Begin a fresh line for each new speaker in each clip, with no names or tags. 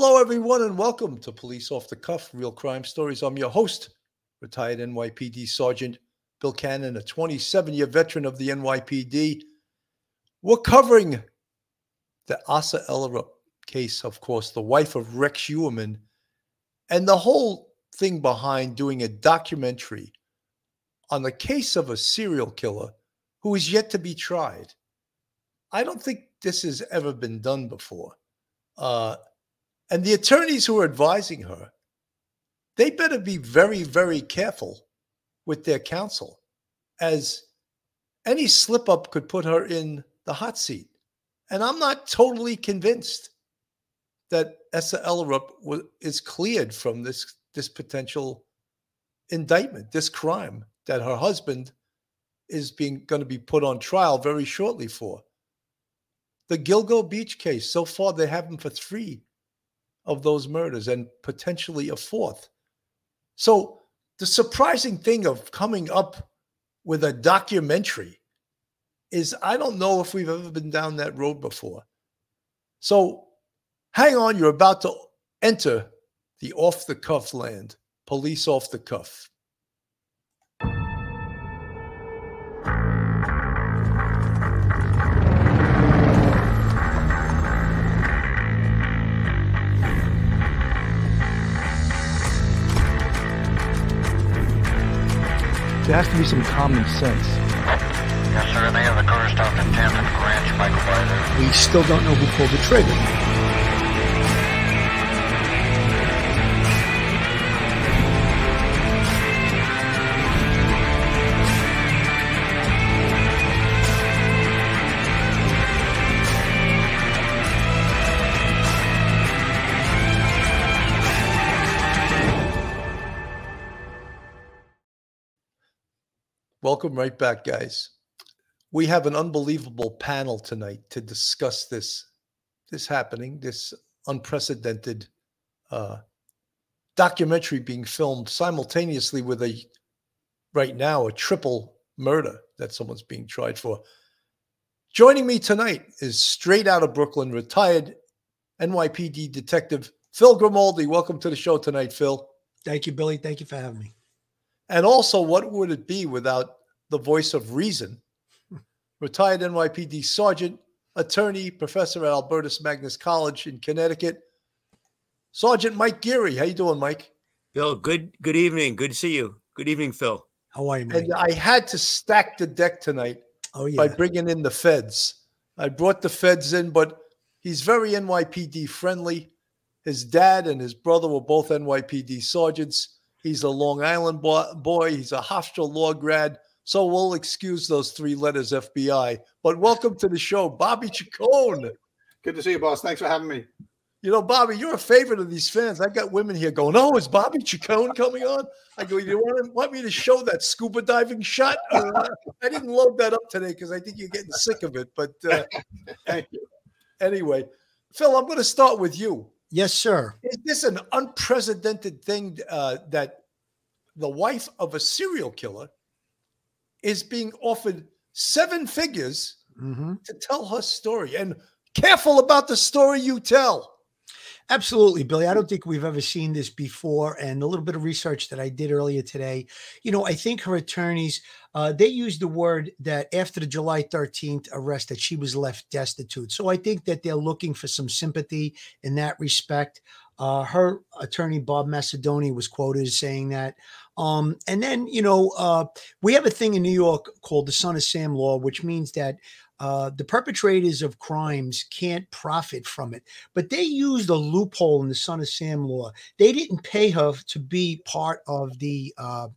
Hello, everyone, and welcome to Police Off the Cuff Real Crime Stories. I'm your host, retired NYPD Sergeant Bill Cannon, a 27 year veteran of the NYPD. We're covering the Asa Ellerup case, of course, the wife of Rex Heuermann, and the whole thing behind doing a documentary on the case of a serial killer who is yet to be tried. I don't think this has ever been done before. Uh, and the attorneys who are advising her, they better be very, very careful with their counsel, as any slip up could put her in the hot seat. And I'm not totally convinced that Asa Ellerup is cleared from this, this potential indictment, this crime that her husband is being going to be put on trial very shortly for. The Gilgo Beach case, so far they have him for three of those murders and potentially a fourth. So the surprising thing of coming up with a documentary is I don't know if we've ever been down that road before. So hang on, you're about to enter the off the cuff land, police off the cuff.
There has to be some common sense.
Yes, sir. They have the car stopped in Tampa Ranch, Michael Byler.
We still don't know who pulled the trigger.
Welcome right back, guys. We have an unbelievable panel tonight to discuss this this happening, this unprecedented uh, documentary being filmed simultaneously with a right now a triple murder that someone's being tried for. Joining me tonight is straight out of Brooklyn, retired NYPD detective Phil Grimaldi. Welcome to the show tonight, Phil.
Thank you, Billy. Thank you for having me.
And also, what would it be without the voice of reason? Retired NYPD sergeant, attorney, professor at Albertus Magnus College in Connecticut. Sergeant Mike Geary. How you doing, Mike?
Bill, good good evening. Good to see you. Good evening, Phil.
How are you, Mike?
And I had to stack the deck tonight
oh, yeah.
by bringing in the feds. I brought the feds in, but he's very NYPD friendly. His dad and his brother were both NYPD sergeants. He's a Long Island boy. He's a Hofstra law grad. So we'll excuse those three letters FBI. But welcome to the show, Bobby Chacon.
Good to see you, boss. Thanks for having me.
You know, Bobby, you're a favorite of these fans. I've got women here going, "Oh, is Bobby Chacon coming on?" I go, "You want, want me to show that scuba diving shot?" Uh, I didn't load that up today because I think you're getting sick of it. But uh, anyway, Phil, I'm going to start with you.
Yes, sir.
Is this an unprecedented thing uh, that the wife of a serial killer is being offered seven figures
Mm-hmm.
to tell her story? And careful about the story you tell.
Absolutely, Billy. I don't think we've ever seen this before. And a little bit of research that I did earlier today, you know, I think her attorneys uh, they used the word that after the July 13th arrest that she was left destitute. So I think that they're looking for some sympathy in that respect. Uh, her attorney Bob Macedonio was quoted as saying that. Um, and then you know uh, we have a thing in New York called the Son of Sam law, which means that uh, the perpetrators of crimes can't profit from it. But they used a loophole in the Son of Sam law. They didn't pay her to be part of the uh,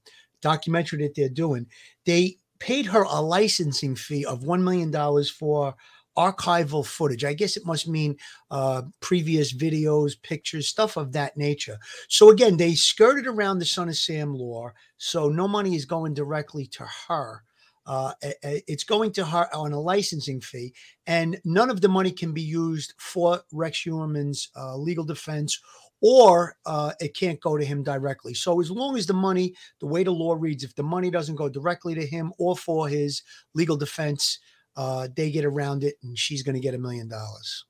documentary that they're doing. They paid her a licensing fee of $1 million for archival footage. I guess it must mean uh, previous videos, pictures, stuff of that nature. So again, they skirted around the Son of Sam law. So no money is going directly to her. Uh, it's going to her on a licensing fee, and none of the money can be used for Rex Heuermann's uh, legal defense, or uh, it can't go to him directly. So as long as the money, the way the law reads, if the money doesn't go directly to him or for his legal defense, uh, they get around it, and she's going to get a million dollars.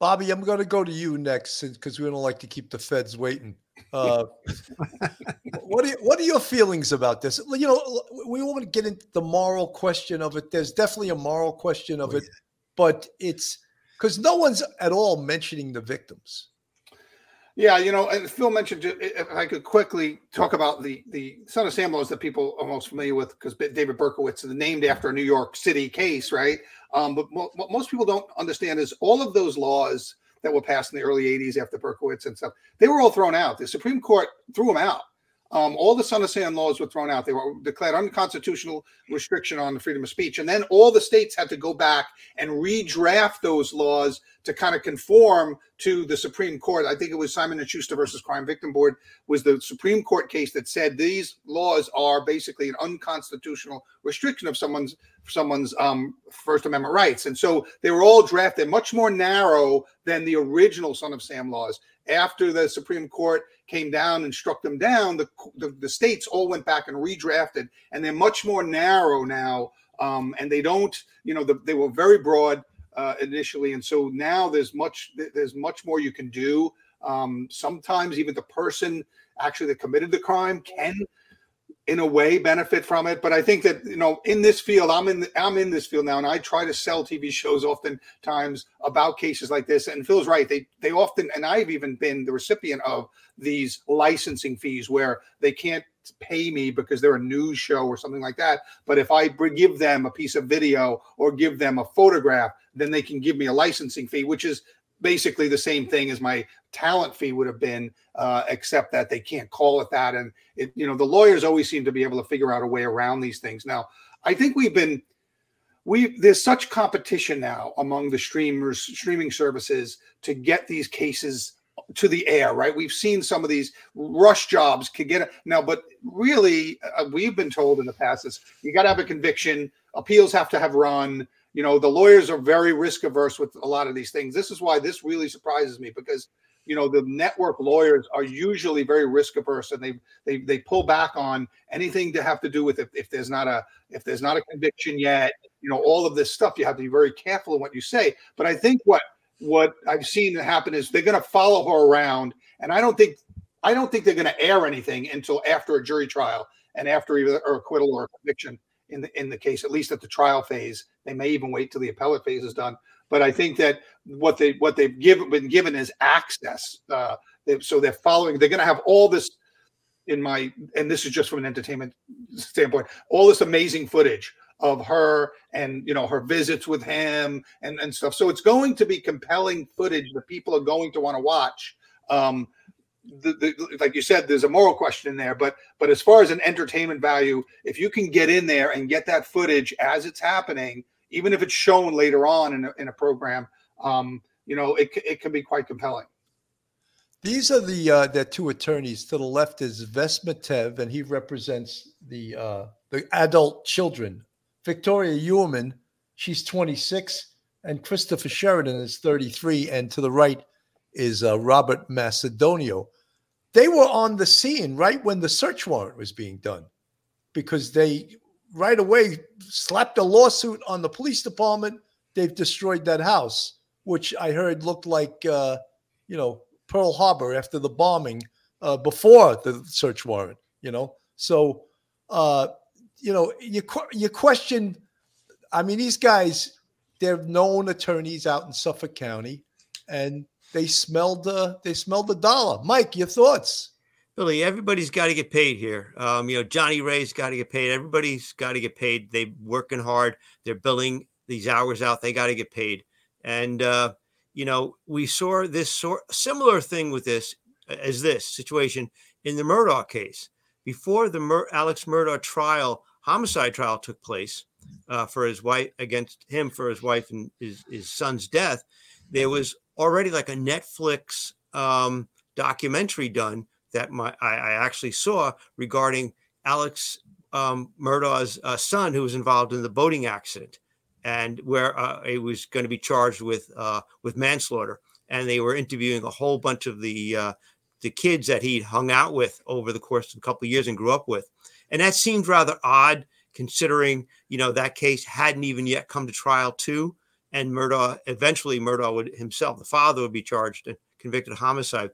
Bobby, I'm going to go to you next because we don't like to keep the feds waiting. Uh, what are what are your feelings about this? You know, we want to get into the moral question of it. There's definitely a moral question of
Oh,
it, but it's because no one's at all mentioning the victims.
Yeah, you know, and Phil mentioned if I could quickly talk about the the Son of Sam laws that people are most familiar with because David Berkowitz is named after a New York City case, right? Um, but mo- what most people don't understand is all of those laws that were passed in the early '80s after Berkowitz and stuff, they were all thrown out. The Supreme Court threw them out. Um, all the Son of Sam laws were thrown out. They were declared unconstitutional restriction on the freedom of speech, and then all the states had to go back and redraft those laws to kind of conform to the Supreme Court. I think it was Simon and Schuster versus Crime Victim Board was the Supreme Court case that said these laws are basically an unconstitutional restriction of someone's someone's um, First Amendment rights, and so they were all drafted much more narrow than the original Son of Sam laws. After the Supreme Court came down and struck them down, the the, the states all went back and redrafted, and they're much more narrow now. Um, and they don't, you know, the, they were very broad uh, initially, and so now there's much there's much more you can do. Um, sometimes even the person actually that committed the crime can, in a way, benefit from it. But I think that you know, in this field, I'm in I'm in this field now, and I try to sell TV shows oftentimes about cases like this. And Phil's right; they they often, and I've even been the recipient of these licensing fees where they can't pay me because they're a news show or something like that. But if I give them a piece of video or give them a photograph, then they can give me a licensing fee, which is basically the same thing as my talent fee would have been, uh, except that they can't call it that. And it, you know, the lawyers always seem to be able to figure out a way around these things. Now, I think we've been we there's such competition now among the streamers streaming services to get these cases to the air right we've seen some of these rush jobs could get now but really uh, we've been told in the past is you got to have a conviction appeals have to have run you know the lawyers are very risk averse with a lot of these things. This is why this really surprises me because you know the network lawyers are usually very risk averse and they they they pull back on anything to have to do with if, if there's not a if there's not a conviction yet you know all of this stuff. You have to be very careful in what you say. But i think what what i've seen happen is they're going to follow her around and i don't think i don't think they're going to air anything until after a jury trial and after either or acquittal or conviction in the in the case at least at the trial phase. They may even wait till the appellate phase is done. But i think that what they what they've given been given is access uh they, so they're following they're going to have all this in my and this is just from an entertainment standpoint all this amazing footage of her and you know her visits with him and and stuff. So it's going to be compelling footage that people are going to want to watch um the, the, like you said there's a moral question in there but but as far as an entertainment value if you can get in there and get that footage as it's happening even if it's shown later on in a, in a program um you know it, it can be quite compelling
These are the uh, the two attorneys. To the left is Vess Mitev, and he represents the uh, the adult children. Victoria Heuermann, she's 26, and Christopher Sheridan is 33. And to the right is uh, Robert Macedonio. They were on the scene right when the search warrant was being done, because they right away slapped a lawsuit on the police department. They've destroyed that house, which I heard looked like uh, you know Pearl Harbor after the bombing uh, before the search warrant, you know. So, uh, you know, you you question. I mean, these guys, they're known attorneys out in Suffolk County, and they smelled the they smelled the dollar. Mike, your thoughts?
Billy, everybody's got to get paid here. Um, you know, Johnny Ray's got to get paid. Everybody's got to get paid. They're working hard. They're billing these hours out. They got to get paid. And uh, you know, we saw this sort similar thing with this as this situation in the Murdaugh case. Before the Mur- Alex Murdaugh trial, homicide trial took place uh, for his wife against him for his wife and his, his son's death. There was already like a Netflix um, documentary done that my I, I actually saw regarding Alex um, Murdaugh's uh, son who was involved in the boating accident and where uh, he was going to be charged with uh, with manslaughter. And they were interviewing a whole bunch of the uh, the kids that he'd hung out with over the course of a couple of years and grew up with. And that seemed rather odd considering, you know, that case hadn't even yet come to trial too. And Murdaugh eventually Murdaugh would himself, the father, would be charged and convicted of homicide.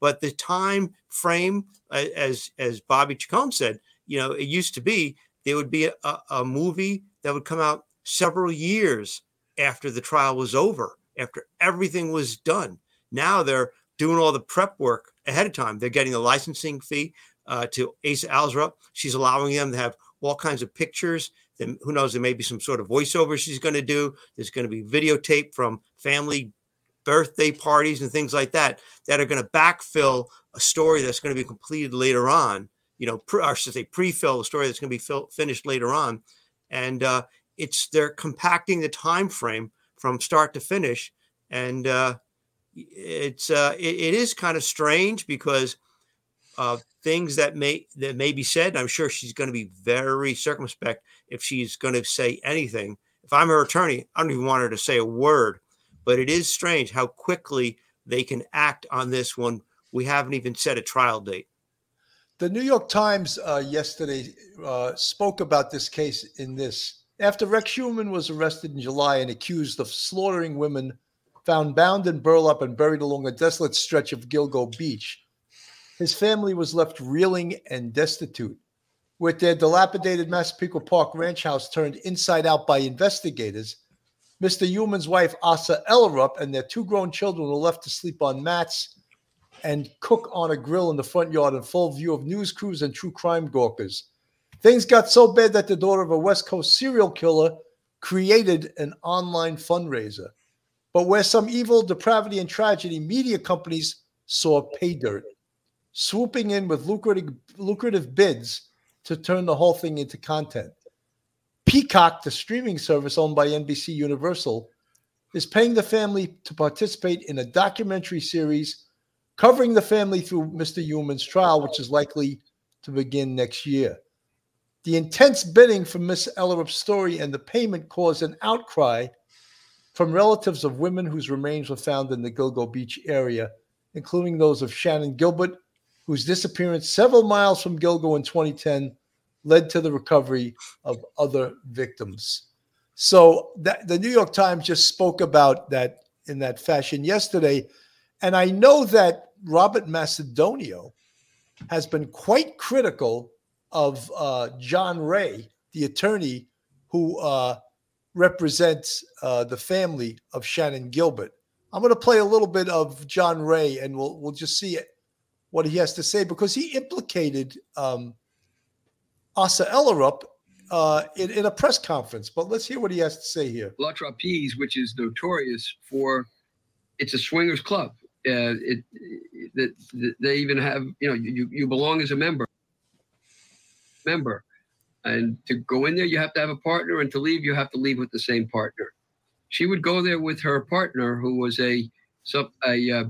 But the time frame, as as Bobby Chacon said, you know, it used to be there would be a, a movie that would come out several years after the trial was over, after everything was done. Now they're doing all the prep work ahead of time. They're getting a licensing fee uh, to Asa Ellerup. She's allowing them to have all kinds of pictures. Then who knows? There may be some sort of voiceover she's going to do. There's going to be videotape from family birthday parties and things like that that are going to backfill a story that's going to be completed later on. You know, pre, or should say, pre-fill a story that's going to be fill, finished later on, and uh, it's they're compacting the time frame from start to finish, and uh, it's uh, it, it is kind of strange because uh, things that may that may be said. I'm sure she's going to be very circumspect if she's going to say anything. If I'm her attorney, I don't even want her to say a word. But it is strange how quickly they can act on this when we haven't even set a trial date.
The New York Times uh, yesterday uh, spoke about this case in this. After Rex Heuermann was arrested in July and accused of slaughtering women found bound in burlap and buried along a desolate stretch of Gilgo Beach, his family was left reeling and destitute. With their dilapidated Massapequa Park ranch house turned inside out by investigators, Mr. Heuermann's wife, Asa Ellerup, and their two grown children were left to sleep on mats and cook on a grill in the front yard in full view of news crews and true crime gawkers. Things got so bad that the daughter of a West Coast serial killer created an online fundraiser. But where some evil, depravity, and tragedy, media companies saw pay dirt, swooping in with lucrative, lucrative bids to turn the whole thing into content. Peacock, the streaming service owned by NBC Universal, is paying the family to participate in a documentary series covering the family through Mr. Heuermann's trial, which is likely to begin next year. The intense bidding for Miss Ellerup's story and the payment caused an outcry from relatives of women whose remains were found in the Gilgo Beach area, including those of Shannan Gilbert, whose disappearance several miles from Gilgo in 2010 led to the recovery of other victims. So that, the New York Times just spoke about that in that fashion yesterday. And I know that Robert Macedonio has been quite critical of uh, John Ray, the attorney who uh, represents uh, the family of Shannan Gilbert. I'm going to play a little bit of John Ray, and we'll we'll just see what he has to say because he implicated um, Asa Ellerup uh, in, in, a press conference. But let's hear what he has to say here.
La Trapeze, which is notorious for, it's a swingers club. Uh, it, it, it, they even have, you know, you, you belong as a member. Member, and to go in there, you have to have a partner, and to leave, you have to leave with the same partner. She would go there with her partner, who was a a, a,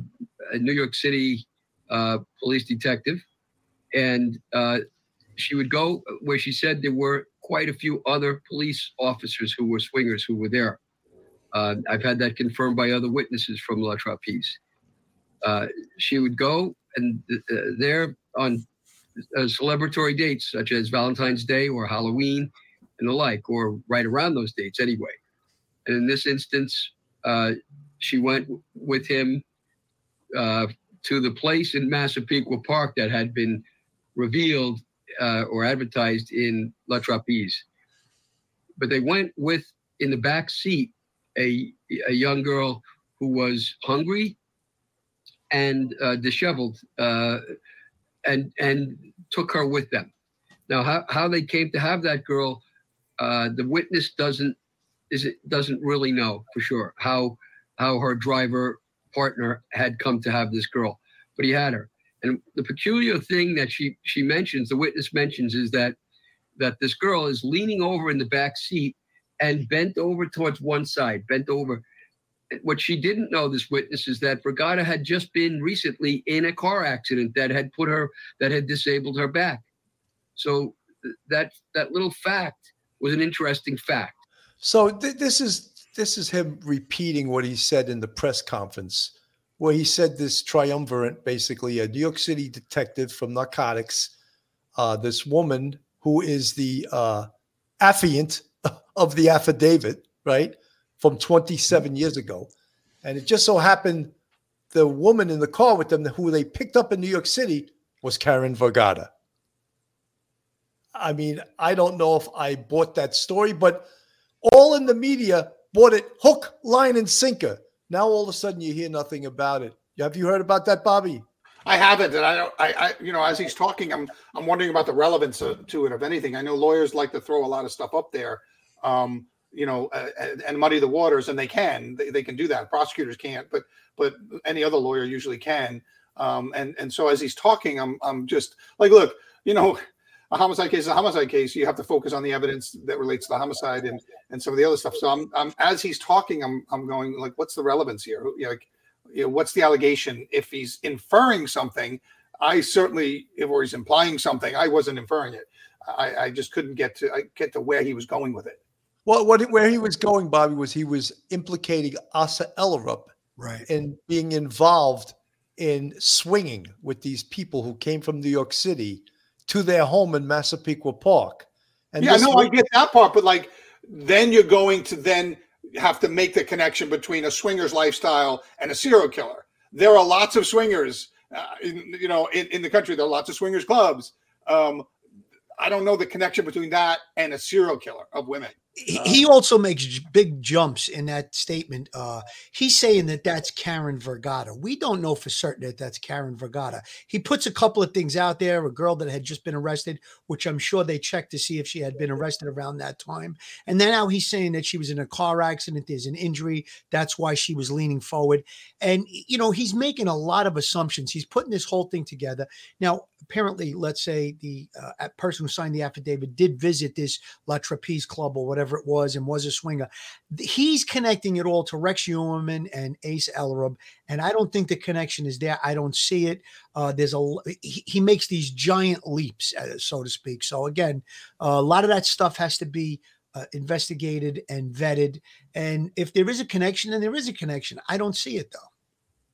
a New York City uh, police detective, and uh, she would go where she said there were quite a few other police officers who were swingers who were there. Uh, I've had that confirmed by other witnesses from La Trapeze. Uh, she would go and uh, there on uh, celebratory dates such as Valentine's Day or Halloween and the like, or right around those dates anyway. And in this instance, she went with him uh, to the place in Massapequa Park that had been revealed uh, or advertised in La Trapeze. But they went with in the back seat a a young girl who was hungry and uh, disheveled, uh, and and took her with them. Now, how, how they came to have that girl, uh, the witness doesn't is it doesn't really know for sure how how her driver partner had come to have this girl, but he had her. And the peculiar thing that she she mentions, the witness mentions, is that that this girl is leaning over in the back seat and bent over towards one side, bent over. What she didn't know, this witness, is that Vergata had just been recently in a car accident that had put her, that had disabled her back. So that that little fact was an interesting fact.
So th- this is this is him repeating what he said in the press conference where he said this triumvirate, basically a New York City detective from narcotics, uh, this woman who is the uh, affiant of the affidavit, right, from 27 years ago. And it just so happened the woman in the car with them who they picked up in New York City was Karen Vergata. I mean, I don't know if I bought that story, but all in the media bought it hook, line, and sinker. Now all of a sudden you hear nothing about it. Have you heard about that, Bobby?
I haven't, and I don't. I, I, you know, as he's talking, I'm, I'm wondering about the relevance of, to it of anything. I know lawyers like to throw a lot of stuff up there, um, you know, uh, and muddy the waters, and they can, they, they can do that. Prosecutors can't, but, but any other lawyer usually can. Um, and and so as he's talking, I'm, I'm just like, look, you know, a homicide case is a homicide case. You have to focus on the evidence that relates to the homicide and and some of the other stuff. So I'm, I'm as he's talking, I'm, I'm going like, what's the relevance here? Like, you know, what's the allegation? If he's inferring something, I certainly, if or he's implying something, I wasn't inferring it. I, I just couldn't get to I get to where he was going with it.
Well, what where he was going, Bobby, was he was implicating Asa Ellerup
right
in being involved in swinging with these people who came from New York City to their home in Massapequa Park.
And yeah, no, I get that part, but like then you're going to then have to make the connection between a swinger's lifestyle and a serial killer. There are lots of swingers, uh, in, you know, in, in the country. There are lots of swingers clubs. Um, I don't know the connection between that and a serial killer of women
he also makes big jumps in that statement. Uh, he's saying that that's Karen Vergata. We don't know for certain that that's Karen Vergata. He puts a couple of things out there. A girl that had just been arrested, which I'm sure they checked to see if she had been arrested around that time. And then now he's saying that she was in a car accident. There's an injury. That's why she was leaning forward. And you know he's making a lot of assumptions. He's putting this whole thing together. Now apparently, let's say the uh, person who signed the affidavit did visit this La Trapeze Club or whatever it was and was a swinger. He's connecting it all to Rex Heuermann and Asa Ellerup, and I don't think the connection is there. I don't see it. Uh, there's a he, he, makes these giant leaps, uh, so to speak. So again, uh, a lot of that stuff has to be uh, investigated and vetted. And if there is a connection, then there is a connection. I don't see it though.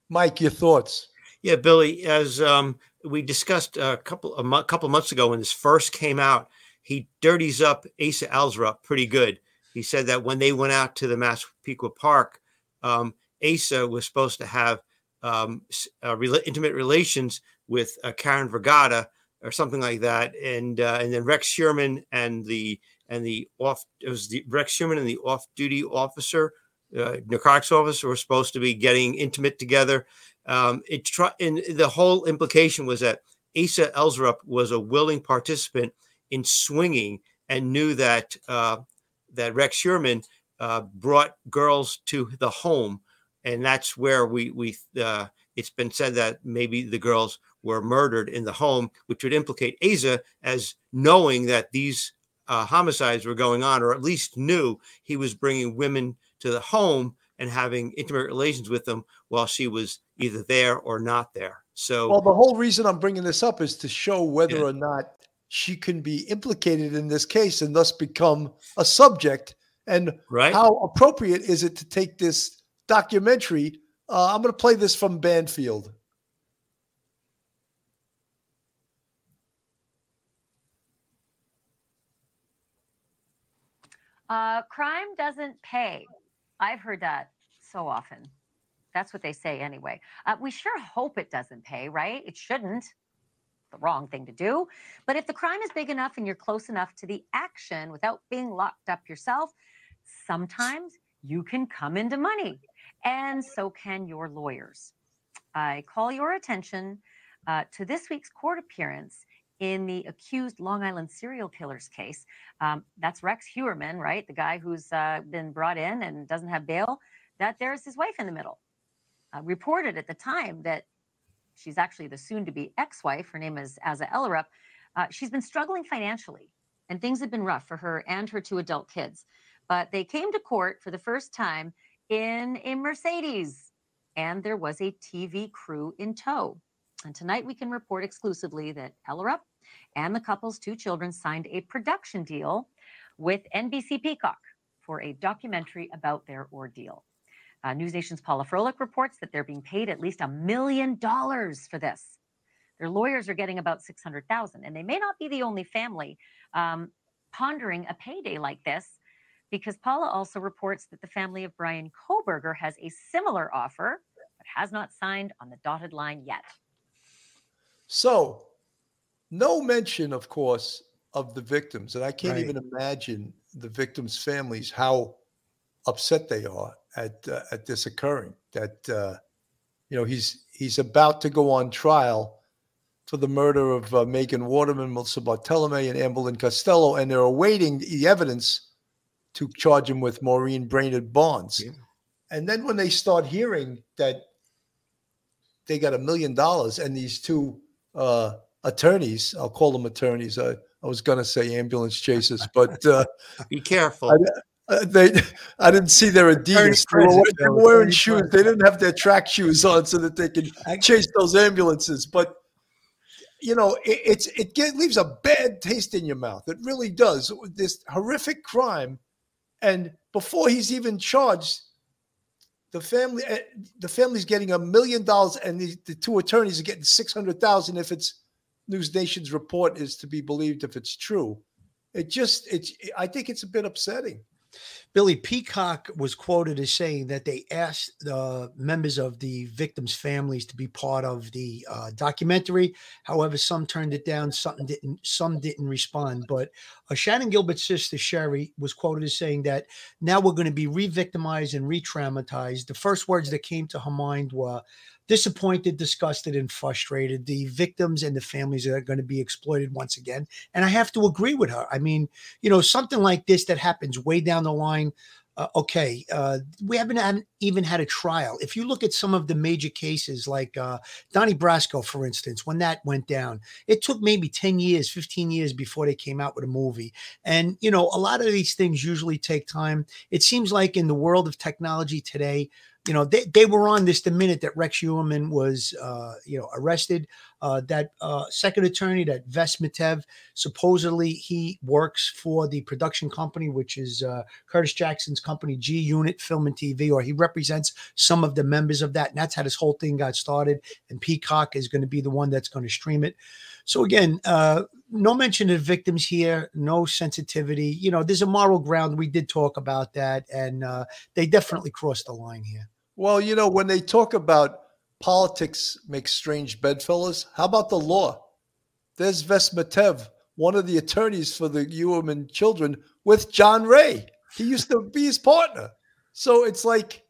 Mike, your thoughts?
Yeah, Billy, as um, we discussed a couple a couple months ago when this first came out, he dirties up Asa Ellerup pretty good. He said that when they went out to the Massapequa Park, um, Asa was supposed to have um, uh, re- intimate relations with uh, Karen Vergata or something like that, and uh, and then Rex Heuermann and the and the off it was the Rex Heuermann and the off duty officer, uh, narcotics officer were supposed to be getting intimate together. Um, it try, and the whole implication was that Asa Ellerup was a willing participant in swinging and knew that uh, that Rex Heuermann uh, brought girls to the home, and that's where we we uh, it's been said that maybe the girls were murdered in the home, which would implicate Asa as knowing that these uh, homicides were going on, or at least knew he was bringing women to the home and having intimate relations with them while she was either there or not there. So,
well, the whole reason I'm bringing this up is to show whether yeah. or not she can be implicated in this case and thus become a subject. And
right.
how appropriate is it to take this documentary? Uh, I'm going to play this from Banfield.
Uh, crime doesn't pay. I've heard that so often. That's what they say anyway. Uh, we sure hope it doesn't pay, right? It shouldn't the wrong thing to do. But if the crime is big enough and you're close enough to the action without being locked up yourself, sometimes you can come into money. And so can your lawyers. I call your attention uh, to this week's court appearance in the accused Long Island serial killers case. Um, that's Rex Heuermann, right? The guy who's uh, been brought in and doesn't have bail. That there's his wife in the middle. Uh, reported at the time that She's actually the soon to be ex wife. Her name is Asa Ellerup. Uh, she's been struggling financially, and things have been rough for her and her two adult kids. But they came to court for the first time in a Mercedes, and there was a TV crew in tow. And tonight we can report exclusively that Ellerup and the couple's two children signed a production deal with NBC Peacock for a documentary about their ordeal. Uh, News Nation's Paula Froelich reports that they're being paid at least a million dollars for this. Their lawyers are getting about 600,000 and they may not be the only family um, pondering a payday like this because Paula also reports that the family of Bryan Kohberger has a similar offer, but has not signed on the dotted line yet.
So, no mention, of course, of the victims. And I can't
Right.
even imagine the victims' families how upset they are at uh, at this occurring. That uh, you know he's he's about to go on trial for the murder of uh, Megan Waterman, Melissa Barthelemy, and Amber Lynn Costello, and they're awaiting the evidence to charge him with Maureen Brainard-Barnes.
Yeah.
And then when they start hearing that they got a million dollars and these two uh, attorneys, I'll call them attorneys. I, I was going to say ambulance chasers, but uh,
Be careful.
uh, they, I didn't see their Adidas. They were, they were wearing shoes. They didn't have their track shoes on so that they could chase those ambulances. But you know, it, it's it get, leaves a bad taste in your mouth. It really does. This horrific crime, and before he's even charged, the family eh, the family's getting a million dollars, and the, the two attorneys are getting six hundred thousand if it's News Nation's report is to be believed. If it's true, it just it's. I think it's a bit upsetting.
Billy Peacock was quoted as saying that they asked the members of the victims' families to be part of the uh, documentary. However, some turned it down, some didn't, some didn't respond. But uh, Shannan Gilbert's sister Sherry was quoted as saying that now we're going to be re-victimized and re-traumatized. The first words that came to her mind were disappointed, disgusted, and frustrated. The victims and the families are going to be exploited once again. And I have to agree with her. I mean, you know, something like this that happens way down the line. Uh, okay, uh, we haven't had, even had a trial. If you look at some of the major cases, like uh, Donnie Brasco, for instance, when that went down, it took maybe 10 years, 15 years before they came out with a movie. And, you know, a lot of these things usually take time. It seems like in the world of technology today, you know, they, they were on this the minute that Rex Heuermann was, uh, you know, arrested. Uh, that uh, second attorney, that Vess Mitev, supposedly he works for the production company, which is uh, Curtis Jackson's company, G Unit Film and TV, or he represents some of the members of that. And that's how this whole thing got started. And Peacock is going to be the one that's going to stream it. So again, uh, no mention of victims here, no sensitivity. You know, there's a moral ground. We did talk about that, and uh, they definitely crossed the line here.
Well, you know, when they talk about politics makes strange bedfellows, how about the law? There's Vess Mitev, one of the attorneys for the Heuermann children, with John Ray. He used to be his partner. So it's like,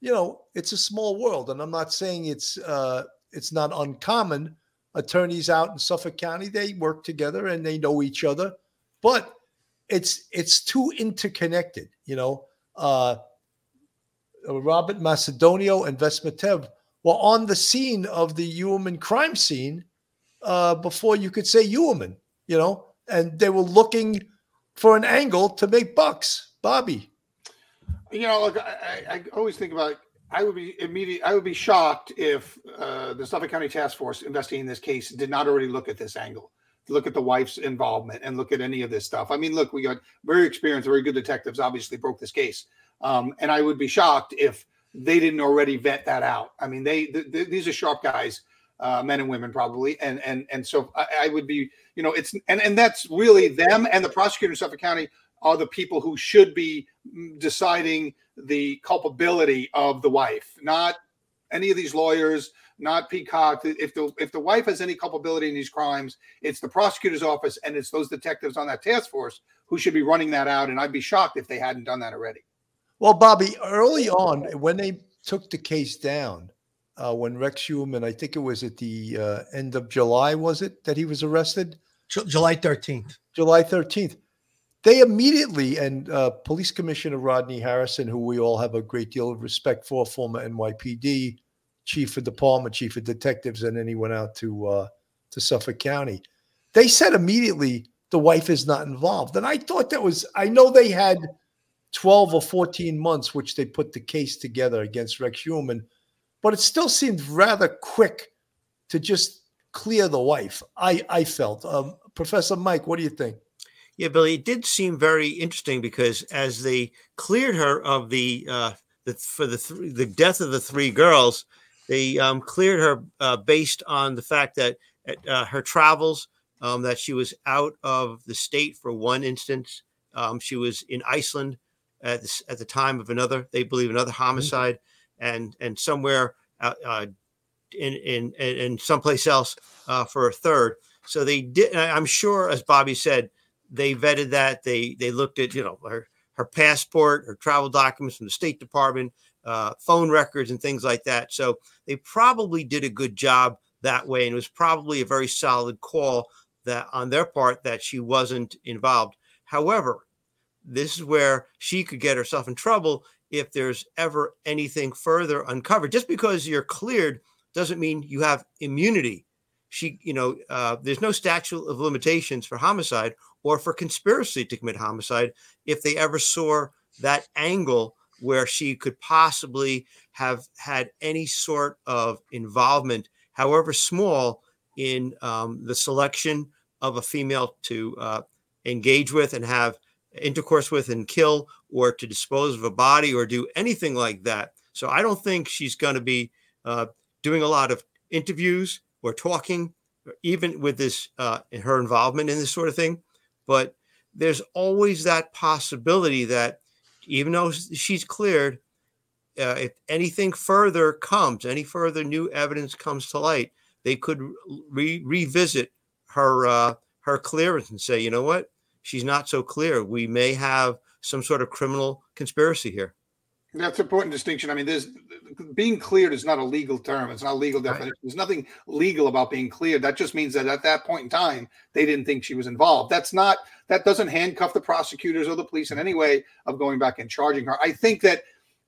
you know, it's a small world. And I'm not saying it's uh it's not uncommon. Attorneys out in Suffolk County, they work together and they know each other, but it's it's too interconnected, you know. Uh Robert Macedonio and Vess Mitev were on the scene of the Heuermann crime scene uh, before you could say Heuermann, you know, and they were looking for an angle to make bucks. Bobby,
You know, look, I I always think about. I would be immediate. I would be shocked if uh, the Suffolk County Task Force investigating this case did not already look at this angle, look at the wife's involvement, and look at any of this stuff. I mean, look, we got very experienced, very good detectives. Obviously, broke this case, um, and I would be shocked if they didn't already vet that out. I mean, they th- th- these are sharp guys, uh, men and women probably, and and and so I, I would be, you know, it's and and that's really them and the prosecutor in Suffolk County are the people who should be mm, deciding the culpability of the wife, not any of these lawyers, not Peacock. If the if the wife has any culpability in these crimes, it's the prosecutor's office and it's those detectives on that task force who should be running that out. And I'd be shocked if they hadn't done that already.
well, Bobby, early on when they took the case down, uh, when Rex Heuermann, I think it was at the uh, end of July, was it that he was arrested?
Ju- July 13th.
July 13th. They immediately, and uh, Police Commissioner Rodney Harrison, who we all have a great deal of respect for, former NYPD chief of department, chief of detectives, and then he went out to uh, to Suffolk County. They said immediately the wife is not involved, and I thought that was. I know they had 12 or 14 months, which they put the case together against Rex Heuermann, but it still seemed rather quick to just clear the wife. I I felt. Um, Professor Mike, what do you think?
Yeah, Billy, it did seem very interesting because as they cleared her of the uh, the for the th- the death of the three girls, they um, cleared her uh, based on the fact that uh, her travels, um, that she was out of the state for one instance, Um, she was in Iceland at the, at the time of another, they believe another homicide, and and somewhere uh, uh, in in in someplace else uh, for a third. So they did. I'm sure, as Bobby said, they vetted that. They they looked at you know her her passport, her travel documents from the State Department, uh, phone records, and things like that. So they probably did a good job that way, and it was probably a very solid call that on their part that she wasn't involved. However, this is where she could get herself in trouble if there's ever anything further uncovered. Just because you're cleared doesn't mean you have immunity. She, you know, uh, there's no statute of limitations for homicide or for conspiracy to commit homicide if they ever saw that angle where she could possibly have had any sort of involvement, however small, in um, the selection of a female to uh, engage with and have intercourse with and kill or to dispose of a body or do anything like that. So I don't think she's going to be uh, doing a lot of interviews or talking, even with this uh, her involvement in this sort of thing. But there's always that possibility that even though she's cleared, uh, if anything further comes, any further new evidence comes to light, they could re- revisit her uh, her clearance and say, you know what, she's not so clear. We may have some sort of criminal conspiracy here.
That's an important distinction. I mean, there's being cleared is not a legal term. It's not a legal definition. Right. There's nothing legal about being cleared. That just means that at that point in time, they didn't think she was involved. That's not that doesn't handcuff the prosecutors or the police in any way of going back and charging her. I think that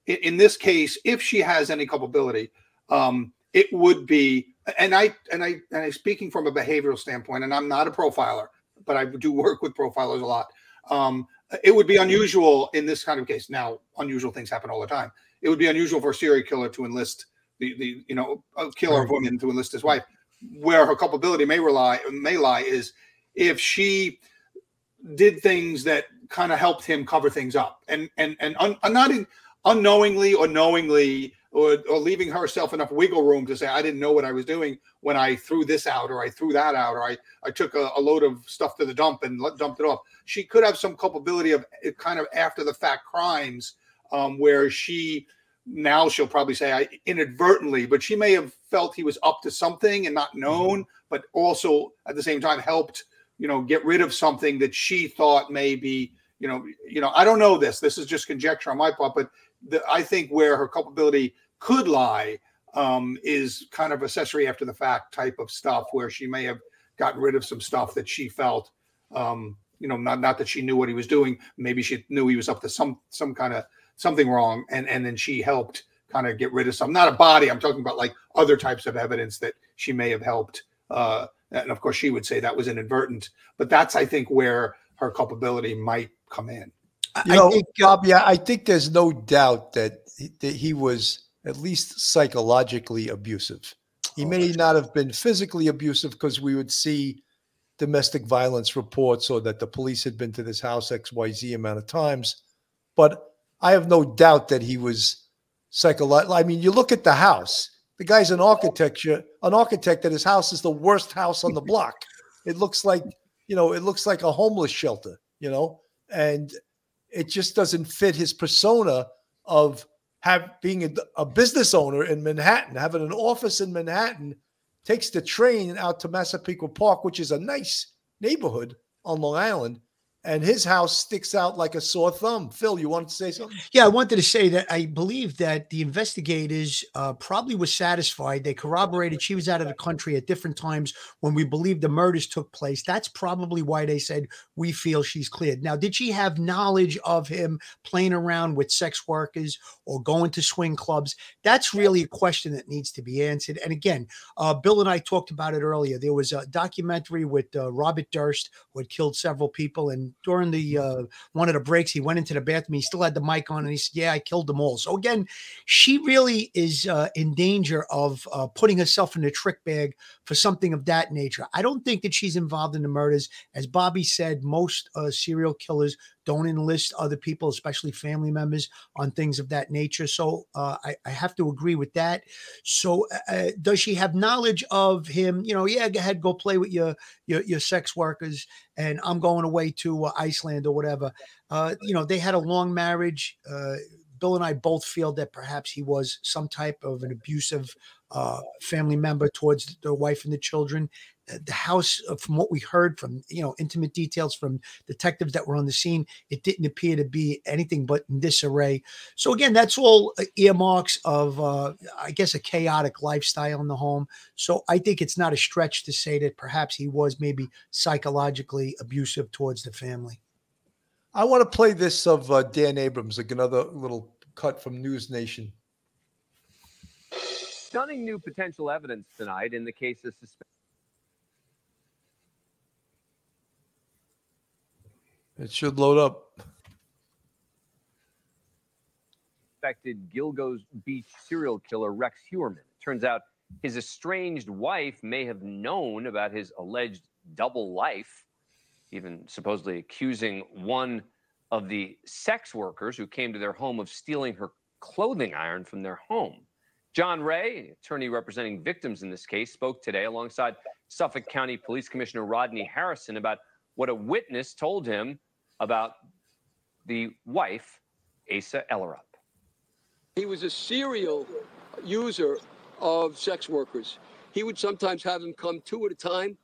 in, in this case, if she has any culpability, um, it would be. And I and I and I speaking from a behavioral standpoint, and I'm not a profiler but I do work with profilers a lot. Um, it would be unusual in this kind of case. Now, unusual things happen all the time. It would be unusual for a serial killer to enlist the, the you know a killer of women to enlist his wife. Where her culpability may rely may lie is if she did things that kind of helped him cover things up, and and and un, not in, unknowingly or knowingly or, or leaving herself enough wiggle room to say, I didn't know what I was doing when I threw this out or I threw that out or I, I took a, a load of stuff to the dump and let, dumped it off. She could have some culpability of kind of after the fact crimes um, where she now she'll probably say I inadvertently, but she may have felt he was up to something and not known, but also at the same time helped, you know, get rid of something that she thought maybe, you know, you know, I don't know this. This is just conjecture on my part, but the, I think where her culpability could lie um, is kind of accessory after the fact type of stuff, where she may have gotten rid of some stuff that she felt, um, you know, not not that she knew what he was doing. Maybe she knew he was up to some some kind of something wrong, and and then she helped kind of get rid of some. Not a body. I'm talking about like other types of evidence that she may have helped. Uh, and of course, she would say that was inadvertent. But that's I think where her culpability might come in.
You know, I think, Bobby, I think there's no doubt that, that he was at least psychologically abusive. He oh, may not have been physically abusive because we would see domestic violence reports or that the police had been to this house XYZ amount of times. But I have no doubt that he was psychological. I mean, you look at the house. The guy's an architecture, an architect that his house is the worst house on the block. It looks like, you know, it looks like a homeless shelter, you know, and it just doesn't fit his persona of have being a, a, business owner in Manhattan, having an office in Manhattan, takes the train out to Massapequa Park, which is a nice neighborhood on Long Island, and his house sticks out like a sore thumb. Phil, you wanted to say something?
Yeah, I wanted to say that I believe that the investigators uh, probably were satisfied. They corroborated she was out of the country at different times when we believe the murders took place. That's probably why they said we feel she's cleared. Now, did she have knowledge of him playing around with sex workers or going to swing clubs? That's really a question that needs to be answered. And again, uh, Bill and I talked about it earlier. There was a documentary with uh, Robert Durst who had killed several people and during the uh, one of the breaks, he went into the bathroom. He still had the mic on, and he said, "Yeah, I killed them all." So again, she really is uh, in danger of uh, putting herself in a trick bag for something of that nature. I don't think that she's involved in the murders, as Bobby said. Most uh, serial killers don't enlist other people, especially family members, on things of that nature. So uh, I, I, have to agree with that. So uh, uh, does she have knowledge of him? You know, yeah, go ahead, go play with your your, your sex workers, and I'm going away to to uh, Iceland or whatever. Uh, you know, they had a long marriage. Uh, Bill and I both feel that perhaps he was some type of an abusive uh, family member towards the wife and the children. Uh, The house, uh, from what we heard from you know intimate details from detectives that were on the scene, it didn't appear to be anything but in disarray. So again, that's all uh, earmarks of, uh, I guess, a chaotic lifestyle in the home. So I think it's not a stretch to say that perhaps he was maybe psychologically abusive towards the family.
I want to play this of uh, Dan Abrams, like another little cut from News Nation.
Stunning new potential evidence tonight in the case of
It should load up.
suspected Gilgo's Beach serial killer Rex Heuermann. Turns out his estranged wife may have known about his alleged double life, even supposedly accusing one of the sex workers who came to their home of stealing her clothing iron from their home. John Ray, attorney representing victims in this case, spoke today alongside Suffolk County Police Commissioner Rodney Harrison about what a witness told him about the wife, Asa Ellerup.
He was a serial user of sex workers. He would sometimes have them come two at a time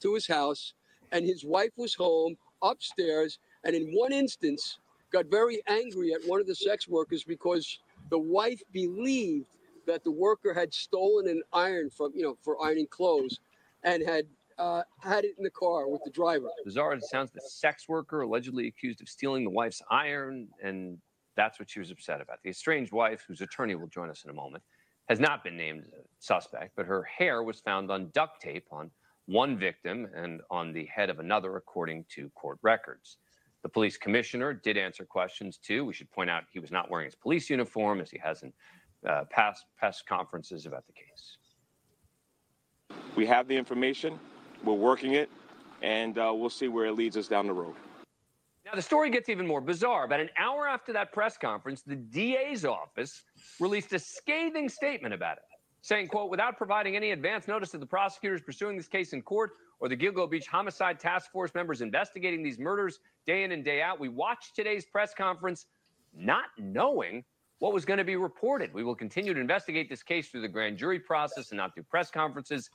to his house, and his wife was home upstairs. And in one instance, got very angry at one of the sex workers because the wife believed that the worker had stolen an iron from, you know, for ironing clothes, and had uh, had it in the car with the driver.
Bizarre as it sounds, the sex worker allegedly accused of stealing the wife's iron, and that's what she was upset about. The estranged wife, whose attorney will join us in a moment, has not been named as a suspect, but her hair was found on duct tape on one victim and on the head of another, according to court records. The police commissioner did answer questions too. We should point out he was not wearing his police uniform, as he has in uh, past past conferences about the case.
We have the information, we're working it, and uh, we'll see where it leads us down the road.
Now, the story gets even more bizarre. About an hour after that press conference, the DA's office released a scathing statement about it, saying, quote, without providing any advance notice to the prosecutors pursuing this case in court or the Gilgo Beach Homicide Task Force members investigating these murders day in and day out, we watched today's press conference not knowing what was going to be reported. We will continue to investigate this case through the grand jury process and not through press conferences.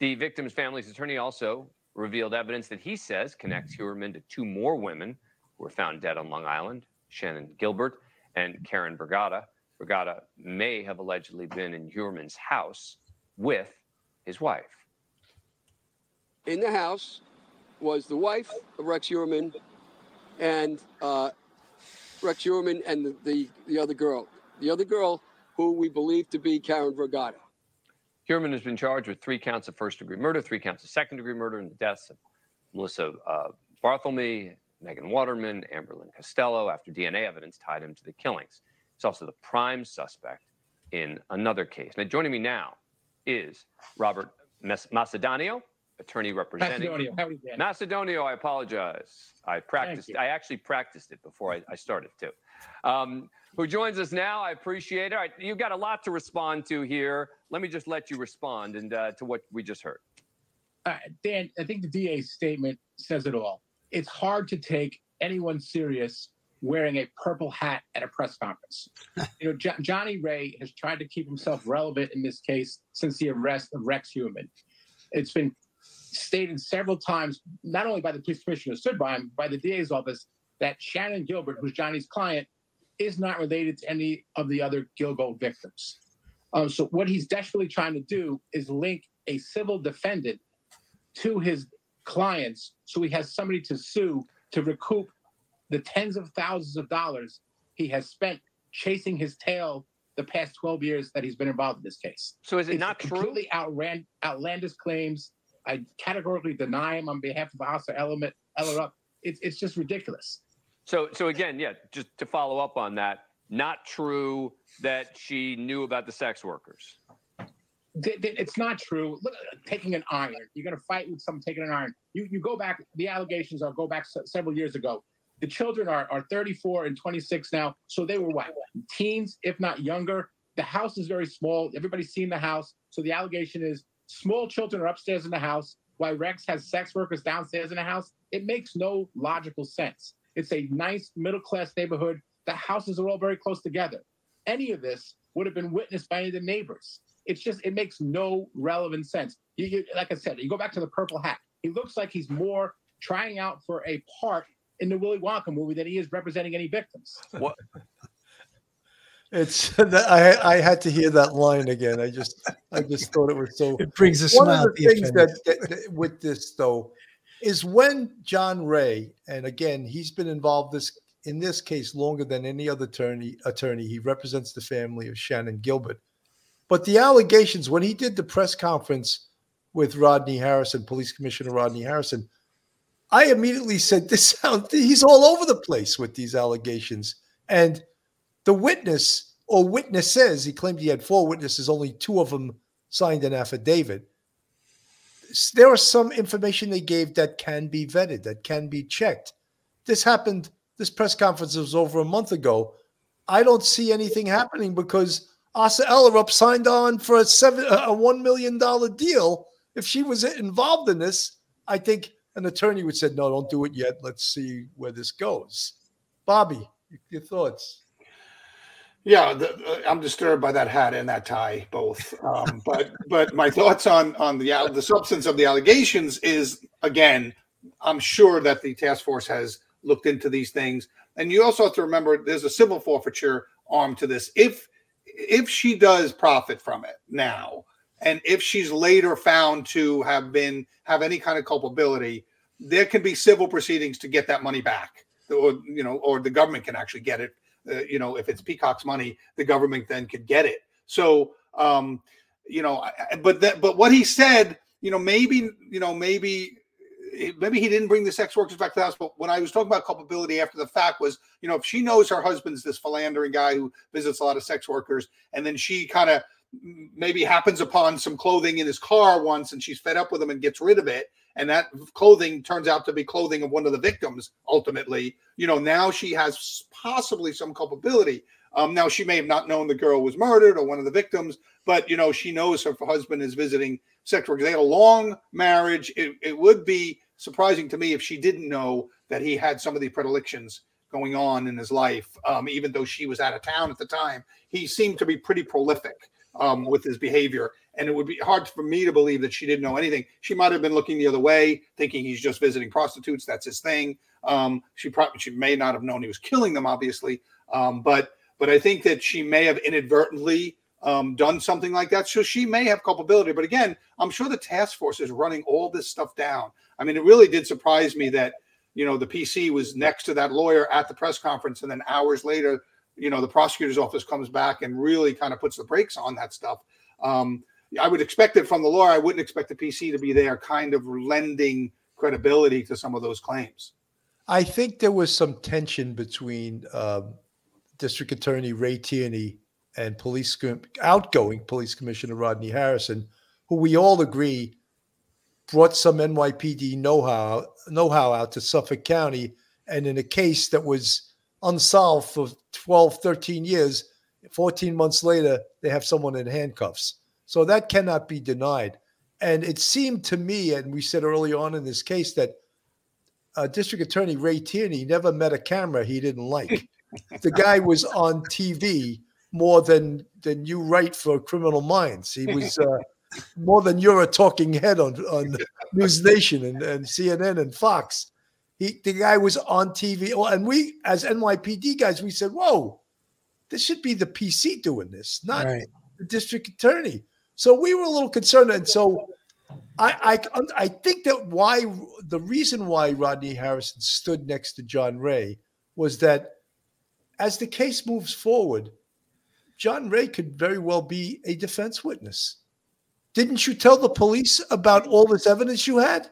The victim's family's attorney also revealed evidence that he says connects Heuermann to two more women who were found dead on Long Island Shannan Gilbert and Karen Vergata. Vergata may have allegedly been in Heuermann's house with his wife.
In the house was the wife of Rex Heuermann and uh, Rex Heuermann and the, the, the other girl. The other girl who we believe to be Karen Vergata.
Heuermann has been charged with three counts of first degree murder, three counts of second degree murder, and the deaths of Melissa uh, Barthelemy, Megan Waterman, Amber Lynn Costello after DNA evidence tied him to the killings. He's also the prime suspect in another case. Now, joining me now is Robert Mas- Macedonio, attorney representing.
Macedonio, how are you, Dan?
Macedonio, I apologize. I practiced. I actually practiced it before I, I started too. Um, who joins us now? I appreciate it. All right, you've got a lot to respond to here. Let me just let you respond and uh, to what we just heard.
Uh, Dan, I think the DA's statement says it all. It's hard to take anyone serious wearing a purple hat at a press conference. you know, jo- Johnny Ray has tried to keep himself relevant in this case since the arrest of Rex Heuermann. It's been stated several times, not only by the police commissioner stood by him, by the DA's office, that Shannan Gilbert, who's Johnny's client, is not related to any of the other Gilgo victims. Um, so what he's desperately trying to do is link a civil defendant to his clients so he has somebody to sue to recoup the tens of thousands of dollars he has spent chasing his tail the past 12 years that he's been involved in this case.
So is it
It's
not true?
outran- outlandish claims. I categorically deny him on behalf of Asa Element Ellerup. It's it's just ridiculous.
So, so again, yeah, just to follow up on that, not true that she knew about the sex workers.
It's not true. Look, taking an iron. You're going to fight with someone taking an iron. You you go back. The allegations are go back several years ago. The children are are 34 and 26 now, so they were what teens, if not younger. The house is very small. Everybody's seen the house, so the allegation is small children are upstairs in the house. why Rex has sex workers downstairs in the house, it makes no logical sense. It's a nice middle class neighborhood. The houses are all very close together. Any of this would have been witnessed by any of the neighbors. It's just, it makes no relevant sense. You, you, like I said, you go back to the purple hat. He looks like he's more trying out for a part in the Willy Wonka movie than he is representing any victims.
What? It's I I had to hear that line again. I just I just thought it was so.
It brings a smile.
One of the things that, that, that- with this though is when John Ray, and again he's been involved this in this case longer than any other attorney. Attorney, he represents the family of Shannan Gilbert. But the allegations when he did the press conference with Rodney Harrison, Police Commissioner Rodney Harrison, I immediately said, "This sounds he's all over the place with these allegations." And the witness or witnesses, he claimed he had four witnesses, only two of them signed an affidavit. There was some information they gave that can be vetted, that can be checked. This happened, this press conference was over a month ago. I don't see anything happening because Asa Ellerup signed on for a seven a one million dollar deal. If she was involved in this, I think an attorney would say, "No, don't do it yet. Let's see where this goes." Bobby, your thoughts?
Yeah, the, uh, I'm disturbed by that hat and that tie, both. Um, but but my thoughts on on the the substance of the allegations is again, I'm sure that the task force has looked into these things, and you also have to remember there's a civil forfeiture arm to this. If if she does profit from it now, and if she's later found to have been have any kind of culpability, there can be civil proceedings to get that money back, or you know, or the government can actually get it uh, you know, if it's Peacock's money, the government then could get it. So, um, you know, I- but that, but what he said, you know, maybe, you know, maybe, maybe he didn't bring the sex workers back to the house. But when I was talking about culpability after the fact, was you know, if she knows her husband's this philandering guy who visits a lot of sex workers, and then she kind of maybe happens upon some clothing in his car once, and she's fed up with him and gets rid of it, and that clothing turns out to be clothing of one of the victims ultimately. You know now she has possibly some culpability. Um, now she may have not known the girl was murdered or one of the victims but you know she knows her husband is visiting sex workers. They had a long marriage. It, it would be surprising to me if she didn't know that he had some of the predilections going on in his life. Um, even though she was out of town at the time he seemed to be pretty prolific um, with his behavior and it would be hard for me to believe that she didn't know anything. She might have been looking the other way, thinking he's just visiting prostitutes. That's his thing. Um, she probably she may not have known he was killing them, obviously. Um, but but I think that she may have inadvertently um, done something like that. So she may have culpability. But again, I'm sure the task force is running all this stuff down. I mean, it really did surprise me that you know the PC was next to that lawyer at the press conference, and then hours later, you know, the prosecutor's office comes back and really kind of puts the brakes on that stuff. Um, I would expect it from the lawyer. I wouldn't expect the PC to be there, kind of lending credibility to some of those claims.
I think there was some tension between um, District Attorney Ray Tierney and police outgoing Police Commissioner Rodney Harrison, who we all agree brought some NYPD know-how know-how out to Suffolk County, and in a case that was unsolved for 12, 13 years, 14 months later, they have someone in handcuffs. So that cannot be denied. And it seemed to me, and we said early on in this case, that uh, District Attorney Ray Tierney never met a camera he didn't like. the guy was on TV more than than you write for Criminal Minds. He was uh, more than you're a talking head on on News Nation and, and CNN and Fox. He the guy was on TV. Well, and we as NYPD guys, we said, "Whoa, this should be the PC doing this, not
Right.
the district attorney." So we were a little concerned, and so I, I I think that why the reason why Rodney Harrison stood next to John Ray was that as the case moves forward, John Ray could very well be a defense witness. Didn't you tell the police about all this evidence you had?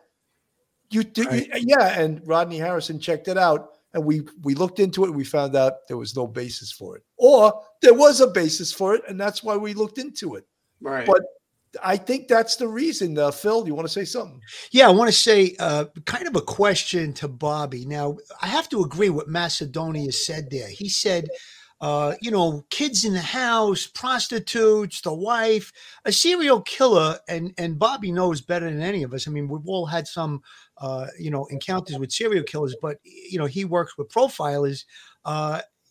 You did,
Right.
yeah. And Rodney Harrison checked it out, and we we looked into it. And we found out there was no basis for it, or there was a basis for it, and that's why we looked into it.
Right.
But I think that's the reason. Uh, Phil, you want to say something?
Yeah, I want to say uh, kind of a question to Bobby. Now, I have to agree what Macedonio said there. He said uh, you know, kids in the house, prostitutes, the wife, a serial killer, and and Bobby knows better than any of us. I mean, we've all had some, uh, you know, encounters with serial killers, but you know, he works with profilers.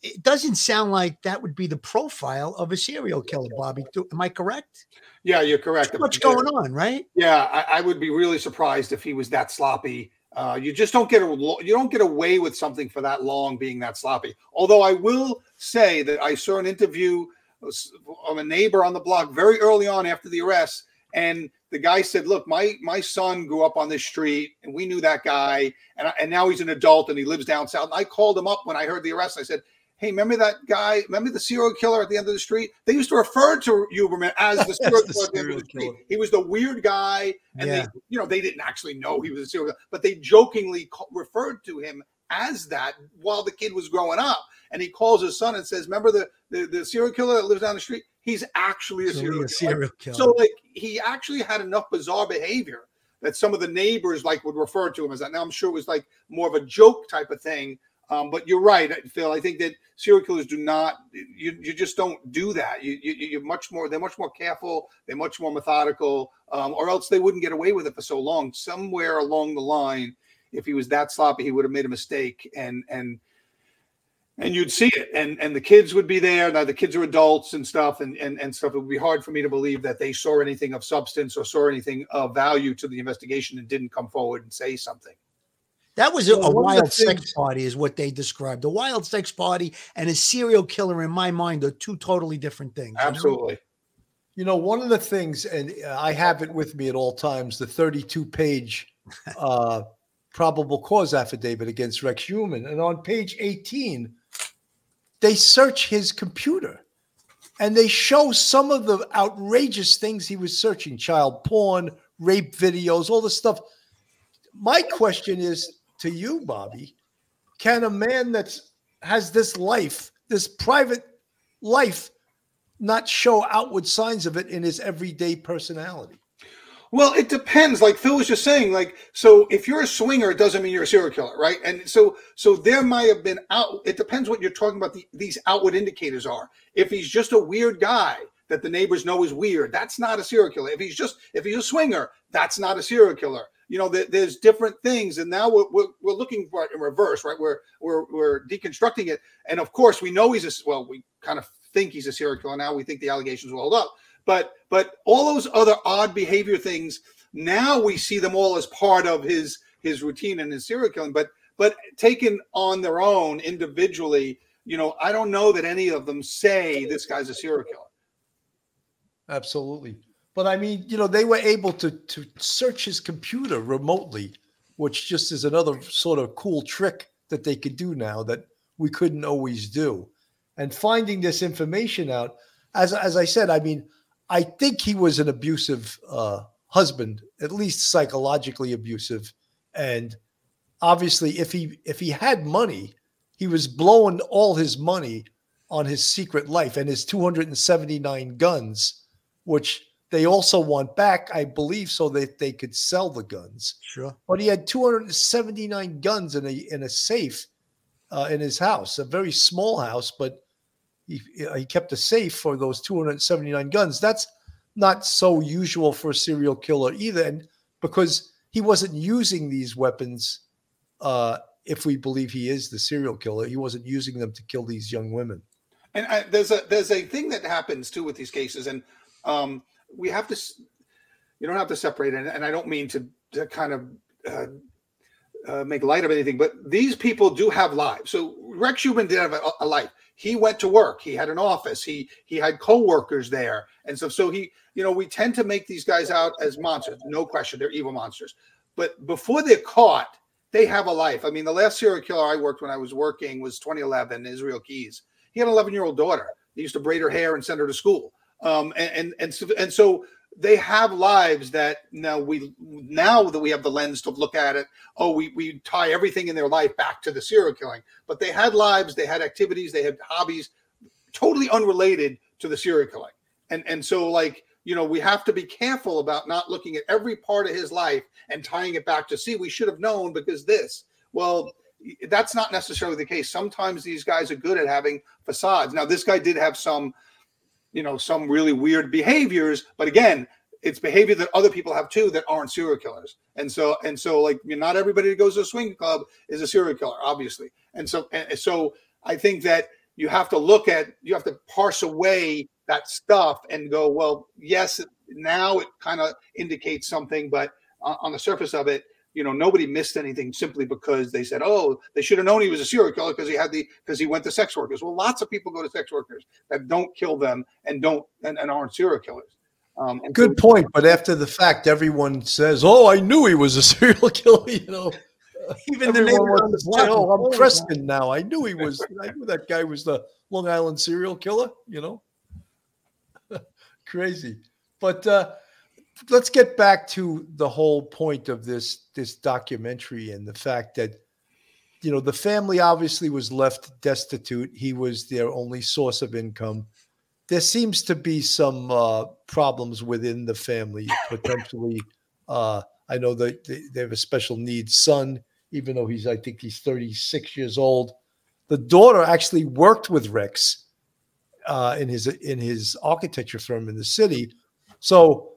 It doesn't sound like that would be the profile of a serial killer, Bobby. Am I correct?
Yeah, you're correct.
Too much going on, right?
Yeah, I, I would be really surprised if he was that sloppy. Uh, you just don't get a you don't get away with something for that long being that sloppy. Although I will say that I saw an interview of a neighbor on the block very early on after the arrest, and the guy said, "Look, my my son grew up on this street, and we knew that guy, and I, and now he's an adult and he lives down south." And I called him up when I heard the arrest. I said, "Hey, remember that guy? Remember the serial killer at the end of the street? They used to refer to Heuermann as the serial
the
killer at the end of
serial
the street.
killer.
He was the weird guy, and
Yeah.
they, you know, they didn't actually know he was a serial killer, but they jokingly referred to him as that while the kid was growing up. And he calls his son and says, "Remember the the, the serial killer that lives down the street? He's actually a
So
serial
a
killer."
serial killer.
So like he actually had enough bizarre behavior that some of the neighbors like would refer to him as that. Now I'm sure it was like more of a joke type of thing. Um, but you're right, Phil. I think that serial killers do not. You, you just don't do that. You, you you're much more. They're much more careful. They're much more methodical. Um, or else they wouldn't get away with it for so long. Somewhere along the line, if he was that sloppy, he would have made a mistake, and and and you'd see it and and the kids would be there now the kids are adults and stuff and and, and stuff it would be hard for me to believe that they saw anything of substance or saw anything of value to the investigation and didn't come forward and say something
That was a, a
the
wild sex
things-
party, is what they described. A wild sex party and a serial killer, in my mind, are two totally different things. you know?
absolutely
You know, one of the things, and uh, I have it with me at all times, the 32 page uh, probable cause affidavit against Rex Heuermann. And on page 18, they search his computer and they show some of the outrageous things he was searching child porn, rape videos, all this stuff. My question is to you, Bobby can a man that's has this life, this private life, not show outward signs of it in his everyday personality?
Well, it depends. Like Phil was just saying, like so if you're a swinger, it doesn't mean you're a serial killer, right? And so so there might have been out. It depends what you're talking about. The, these outward indicators are. If he's just a weird guy that the neighbors know is weird, that's not a serial killer. If he's just if he's a swinger, that's not a serial killer. You know, there, there's different things, and now we're, we're, we're looking for it in reverse, right? We're we're we're deconstructing it, and of course we know he's a well, we kind of think he's a serial killer now. We think the allegations will hold up, but but all those other odd behavior things now we see them all as part of his his routine and his serial killing but but taken on their own individually you know i don't know that any of them say this guy's a serial killer
Absolutely. But I mean, you know, they were able to to search his computer remotely, which just is another sort of cool trick that they could do now that we couldn't always do. And finding this information out, as as I said, I mean, I think he was an abusive uh, husband, at least psychologically abusive, and obviously, if he if he had money, he was blowing all his money on his secret life and his 279 guns, which they also want back, I believe, so that they could sell the guns.
Sure.
But he had 279 guns in a in a safe uh, in his house, a very small house, but he, he kept a safe for those 279 guns. That's not so usual for a serial killer either, and because he wasn't using these weapons, uh, if we believe he is the serial killer, he wasn't using them to kill these young women.
and I, there's a there's a thing that happens too with these cases and um we have to you don't have to separate it and i don't mean to, to kind of uh, uh, make light of anything, but these people do have lives. So Rex Heuermann did have a, a life. He went to work. He had an office. He he had coworkers there, and so so he you know we tend to make these guys out as monsters. No question, they're evil monsters. But before they're caught, they have a life. I mean, the last serial killer I worked when I was working was 2011, Israel Keyes. He had an 11 year old daughter. He used to braid her hair and send her to school. Um, and and and so, and so they have lives that now we now that we have the lens to look at it oh we, we tie everything in their life back to the serial killing but they had lives they had activities they had hobbies totally unrelated to the serial killing and and so like you know we have to be careful about not looking at every part of his life and tying it back to see we should have known because this well that's not necessarily the case. Sometimes these guys are good at having facades. Now, this guy did have some, you know, some really weird behaviors, but again, it's behavior that other people have too that aren't serial killers. And so, and so, like, not everybody that goes to a swing club is a serial killer, obviously. And so, and so, I think that you have to look at, you have to parse away that stuff and go, well, yes, now it kind of indicates something, but on the surface of it, you know, nobody missed anything simply because they said, oh, they should have known he was a serial killer because he had the because he went to sex workers. Well, lots of people go to sex workers that don't kill them and don't and, and aren't serial killers. Um, and
Good
so-
point. But after the fact, everyone says, "Oh, I knew he was a serial killer." You know,
Even the
everyone
neighbor on the
to say,
block
"Oh,
was
I'm
calling
Preston now. I knew he was. I knew that guy was the Long Island serial killer." You know, crazy. But uh, let's get back to the whole point of this this documentary and the fact that you know the family obviously was left destitute. He was their only source of income. There seems to be some uh, problems within the family potentially. Uh, I know that they, they have a special needs son, even though he's I think he's 36 years old. The daughter actually worked with Rex uh, in his in his architecture firm in the city. So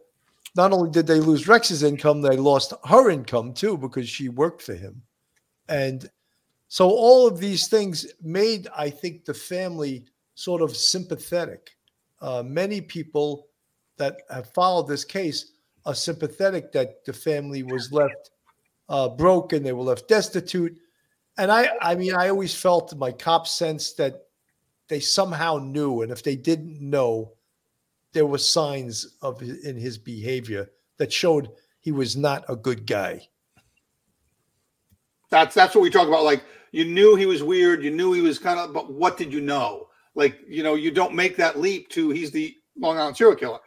not only did they lose Rex's income, they lost her income too because she worked for him. And so all of these things made, I think, the family sort of sympathetic. Uh, many people that have followed this case are sympathetic that the family was left uh, broke and they were left destitute. And I, I mean, I always felt my cop sense that they somehow knew, and if they didn't know, there were signs of in his behavior that showed he was not a good guy.
That's that's what we talk about. Like you knew he was weird, you knew he was kind of, but what did you know? Like you know, you don't make that leap to he's the Long Island serial killer.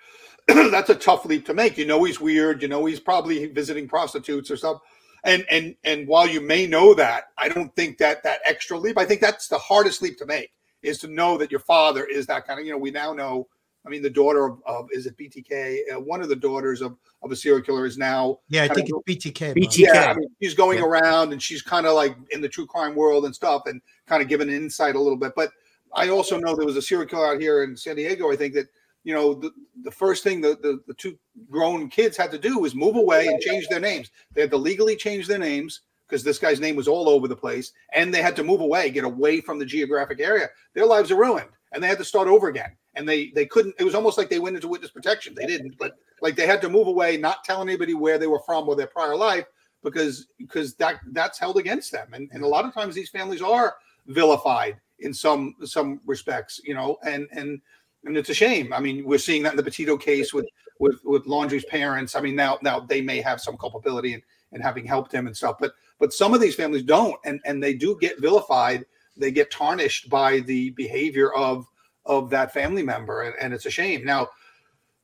that's a tough leap to make. You know he's weird. You know he's probably visiting prostitutes or something. And and and while you may know that, I don't think that that extra leap. I think that's the hardest leap to make is to know that your father is that kind of. You know, we now know. I mean, the daughter of, of is it BTK? Uh, one of the daughters of of a serial killer is now
Yeah, I think
of-
it's BTK. BTK.
yeah, I mean, she's going around and she's kind of like in the true crime world and stuff and kind of giving an insight a little bit. But I also know there was a serial killer out here in San Diego. I think that, you know, the, the first thing the, the, the two grown kids had to do was move away and change their names. They had to legally change their names because this guy's name was all over the place and they had to move away, get away from the geographic area. Their lives are ruined and they had to start over again. And they they couldn't. It was almost like they went into witness protection. They didn't, but like they had to move away, not tell anybody where they were from or their prior life, because because that that's held against them. And and a lot of times these families are vilified in some some respects, you know, and and and it's a shame. I mean, we're seeing that in the Petito case with with with Laundrie's parents. I mean, now now they may have some culpability in, in having helped him and stuff, but but some of these families don't, and and they do get vilified. They get tarnished by the behavior of of that family member, and, and it's a shame. Now,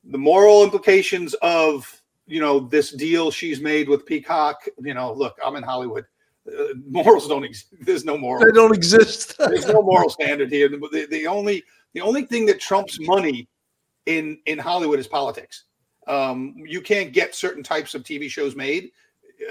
the moral implications of you know this deal she's made with Peacock. You know, look, I'm in Hollywood. Uh, morals don't exist. There's no moral.
They don't exist.
There's no moral standard here. The, the, the only the only thing that trumps money in in Hollywood is politics. Um, you can't get certain types of TV shows made,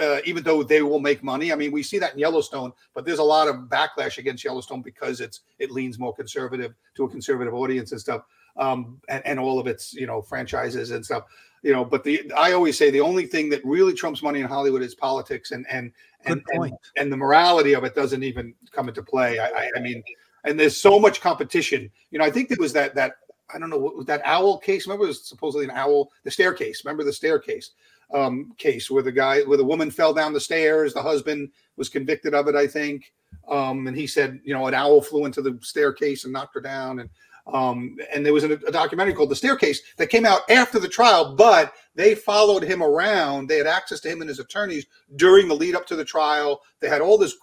uh, even though they will make money. I mean, we see that in Yellowstone, but there's a lot of backlash against Yellowstone because it's it leans more conservative to a conservative audience and stuff, um, and, and all of its you know franchises and stuff. You know, but the I always say the only thing that really trumps money in Hollywood is politics, and and and and, and the morality of it doesn't even come into play. I, I, I mean, and there's so much competition. You know, I think there was that that I don't know what that owl case. Remember, it was supposedly an owl, the staircase. Remember the staircase um, case where the guy, where the woman fell down the stairs. The husband was convicted of it, I think. Um, and he said, you know, an owl flew into the staircase and knocked her down. And um, and there was a, a documentary called The Staircase that came out after the trial, but they followed him around. They had access to him and his attorneys during the lead up to the trial. They had all this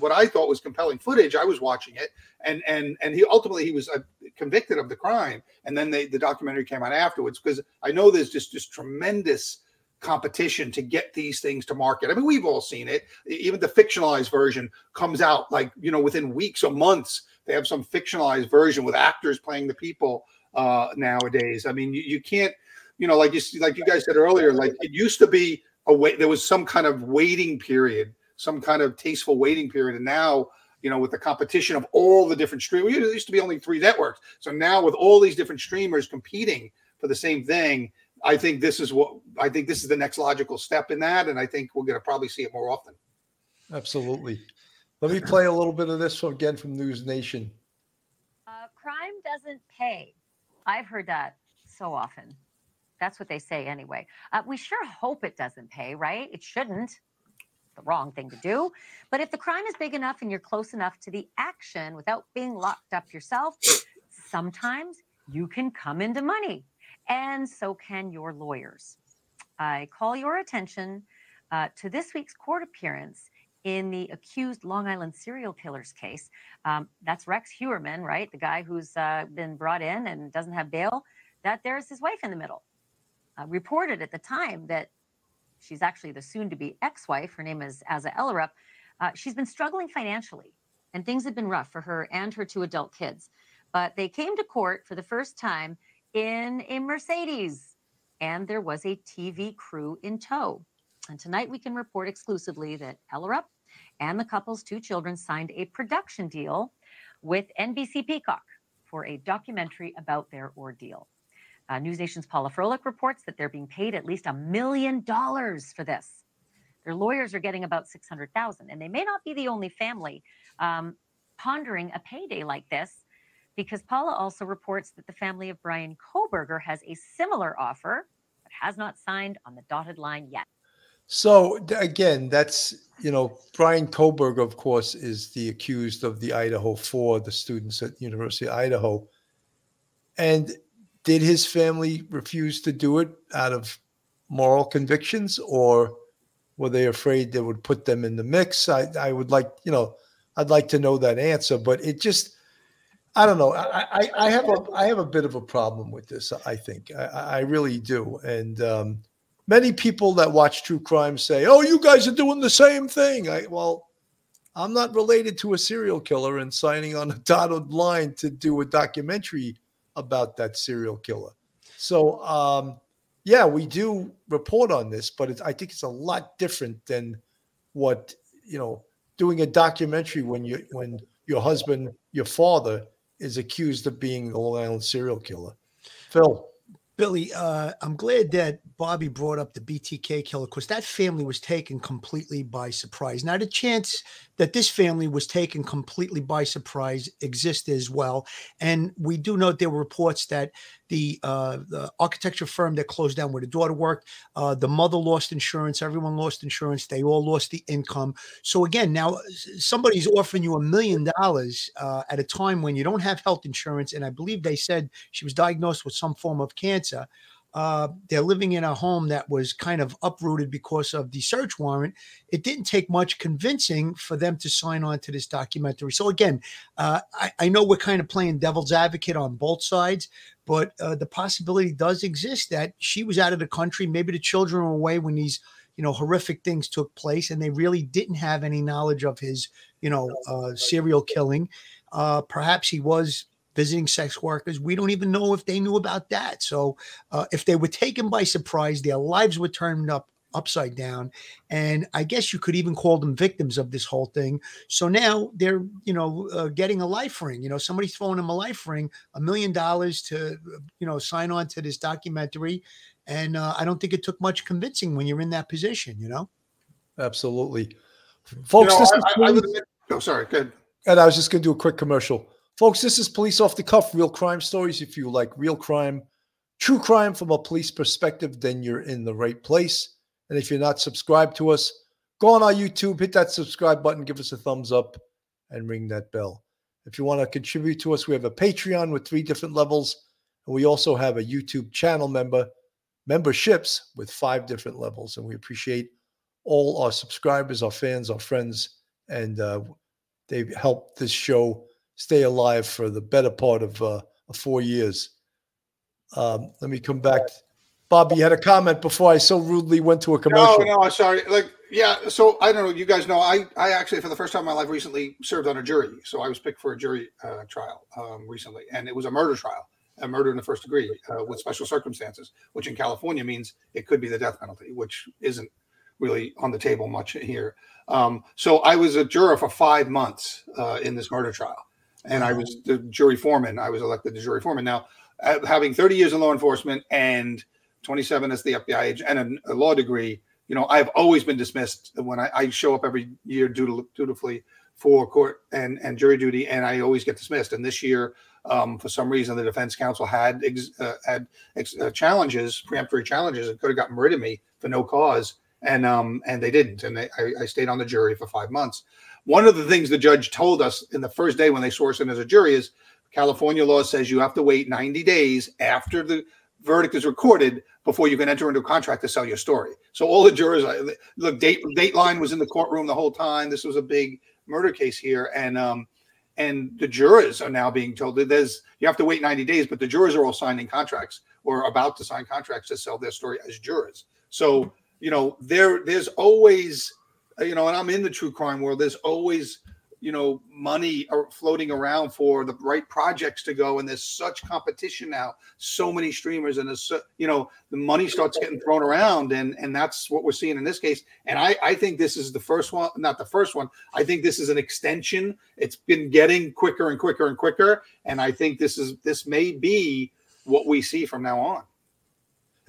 what I thought was compelling footage. I was watching it, and and and he ultimately he was uh, convicted of the crime, and then they the documentary came out afterwards because I know there's just just tremendous competition to get these things to market. I mean, we've all seen it. Even the fictionalized version comes out like you know within weeks or months. They have some fictionalized version with actors playing the people uh, nowadays. I mean, you, you can't, you know, like you like you guys said earlier, like it used to be a wait. There was some kind of waiting period some kind of tasteful waiting period. And now, you know, with the competition of all the different streamers, it used to be only three networks. So now with all these different streamers competing for the same thing, I think this is what I think this is the next logical step in that, and I think we're going to probably see it more often.
Absolutely. Let me play a little bit of this from, again from News Nation.
Uh, crime doesn't pay. I've heard that so often. That's what they say anyway. Uh, we sure hope it doesn't pay, right? It shouldn't. The wrong thing to do. But if the crime is big enough and you're close enough to the action without being locked up yourself, sometimes you can come into money. And so can your lawyers. I call your attention uh, to this week's court appearance in the accused Long Island serial killers case. Um, that's Rex Heuermann, right? The guy who's uh, been brought in and doesn't have bail. That there's his wife in the middle. Uh, reported at the time that she's actually the soon to be ex wife. Her name is Asa Ellerup. Uh, she's been struggling financially, and things have been rough for her and her two adult kids. But they came to court for the first time in a Mercedes, and there was a TV crew in tow. And tonight we can report exclusively that Ellerup and the couple's two children signed a production deal with NBC Peacock for a documentary about their ordeal. Uh, News Nation's Paula Froelich reports that they're being paid at least a million dollars for this. Their lawyers are getting about 600,000 and they may not be the only family um, pondering a payday like this because Paula also reports that the family of Bryan Kohberger has a similar offer but has not signed on the dotted line yet.
So again, that's you know Bryan Kohberger, of course, is the accused of the Idaho Four, the students at University of Idaho, and did his family refuse to do it out of moral convictions, or were they afraid they would put them in the mix? I, I would like you know I'd like to know that answer, but it just I don't know. I, I, I have a I have a bit of a problem with this. I think I, I really do, and. Um, many people that watch true crime say, "Oh, you guys are doing the same thing." I well, I'm not related to a serial killer and signing on a dotted line to do a documentary about that serial killer. So, um, yeah, we do report on this, but I think it's a lot different than what you know doing a documentary when you when your husband, your father, is accused of being the Long Island serial killer. Phil.
Billy, uh, I'm glad that Bobby brought up the BTK killer because that family was taken completely by surprise. Now, the chance that this family was taken completely by surprise exists as well. And we do note there were reports that the, uh, the architecture firm that closed down where the daughter worked, uh, the mother lost insurance, everyone lost insurance, they all lost the income. So, again, now somebody's offering you a million dollars uh, at a time when you don't have health insurance. And I believe they said she was diagnosed with some form of cancer. Uh, they're living in a home that was kind of uprooted because of the search warrant. It didn't take much convincing for them to sign on to this documentary. So, again, uh, I, I, know we're kind of playing devil's advocate on both sides, but uh, the possibility does exist that she was out of the country. Maybe the children were away when these you know horrific things took place and they really didn't have any knowledge of his you know uh, serial killing uh, perhaps he was visiting sex workers. We don't even know if they knew about that. So uh, if they were taken by surprise, their lives were turned up upside down and i guess you could even call them victims of this whole thing so now they're you know uh, getting a life ring you know somebody's throwing them a life ring a million dollars to you know sign on to this documentary and uh, i don't think it took much convincing when you're in that position you know
absolutely folks
You know,
this
I-
is
I- I- oh, sorry. Good.
and i was just going to do a quick commercial folks this is police off the cuff real crime stories. If you like real crime true crime from a police perspective then you're in the right place. And if you're not subscribed to us go on our youtube hit that subscribe button give us a thumbs up and ring that bell. If you want to contribute to us we have a patreon with three different levels and we also have a youtube channel member memberships with five different levels. And we appreciate all our subscribers our fans our friends and uh, they've helped this show stay alive for the better part of uh, four years um, let me come back Bobby, you had a comment before I so rudely went to a commercial.
no, no, I'm sorry. Like, yeah. So I don't know. You guys know, I, I actually, for the first time in my life, recently served on a jury. So I was picked for a jury uh, trial um, recently, and it was a murder trial, a murder in the first degree uh, with special circumstances, which in California means it could be the death penalty, which isn't really on the table much here. Um, so I was a juror for five months uh, in this murder trial, and I was the jury foreman. I was elected the jury foreman. Now, having 30 years in law enforcement and 27 as the FBI agent and a, a law degree, you know, I've always been dismissed when I, I show up every year dutifully, dutifully for court and, and jury duty, and I always get dismissed. And this year, um, for some reason, the defense counsel had ex, uh, had ex, uh, challenges, preemptory challenges, and could have gotten rid of me for no cause, and um, and they didn't, and they, I, I stayed on the jury for five months. One of the things the judge told us in the first day when they us in as a jury is California law says you have to wait 90 days after the verdict is recorded before you can enter into a contract to sell your story. So all the jurors, look, date Dateline was in the courtroom the whole time. This was a big murder case here, and um, and the jurors are now being told that there's you have to wait 90 days, but the jurors are all signing contracts or about to sign contracts to sell their story as jurors. So you know there there's always Uh, you know, and I'm in the true crime world. There's always you know money floating around for the right projects to go and there's such competition now so many streamers and there's you know the money starts getting thrown around and and that's what we're seeing in this case and i i think this is the first one not the first one i think this is an extension it's been getting quicker and quicker and quicker and i think this is this may be what we see from now on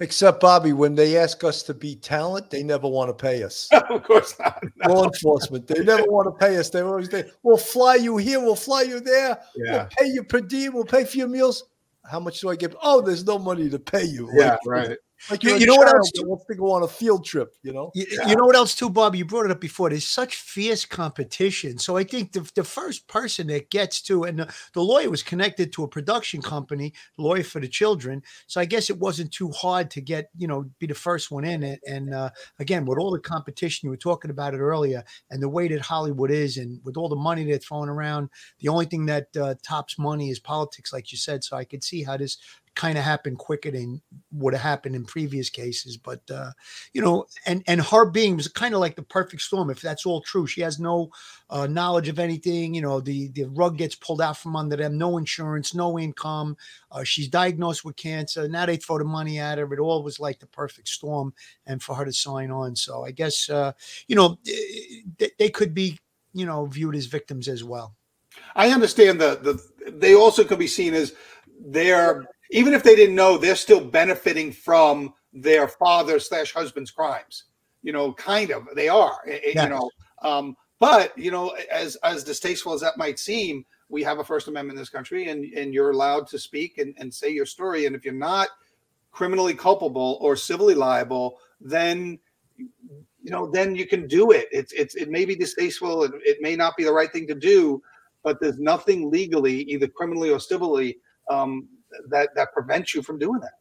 Except Bobby, when they ask us to be talent, they never want to pay us.
of course not.
No. Law enforcement, they never want to pay us. They always say, "We'll fly you here, we'll fly you there,
yeah.
we'll pay you per diem, we'll pay for your meals." How much do I give? Oh, there's no money to pay you.
Yeah,
like,
right.
Like
You- you know what else-
that wants to go on a field trip. You know.
You, you know what else too, Bob? You brought it up before. There's such fierce competition. So I think the, the first person that gets to, and the, the lawyer was connected to a production company, lawyer for the children. So I guess it wasn't too hard to get, you know, be the first one in it. And uh, again, with all the competition, you were talking about it earlier, and the way that Hollywood is, and with all the money they're throwing around, the only thing that uh, tops money is politics, like you said. So I could see how this kind of happened quicker than would have happened in previous cases. But uh, you know, and and her being was kind of like the perfect storm. If that's all true, she has no uh, knowledge of anything. You know, the the rug gets pulled out from under them. No insurance, no income. Uh, she's diagnosed with cancer. Now they throw the money at her. It all was like the perfect storm, and for her to sign on. So I guess uh, you know they, they could be you know viewed as victims as well.
I understand the the they also could be seen as they're even if they didn't know, they're still benefiting from their father slash husband's crimes. You know, kind of they are. eh, eh,
Yes.
You know, um, but you know, as as distasteful as that might seem, we have a First Amendment in this country, and and you're allowed to speak and, and say your story. And if you're not criminally culpable or civilly liable, then you know, then you can do it. It's it's it may be distasteful, and it may not be the right thing to do, but there's nothing legally, either criminally or civilly, um, that that prevents you from doing that.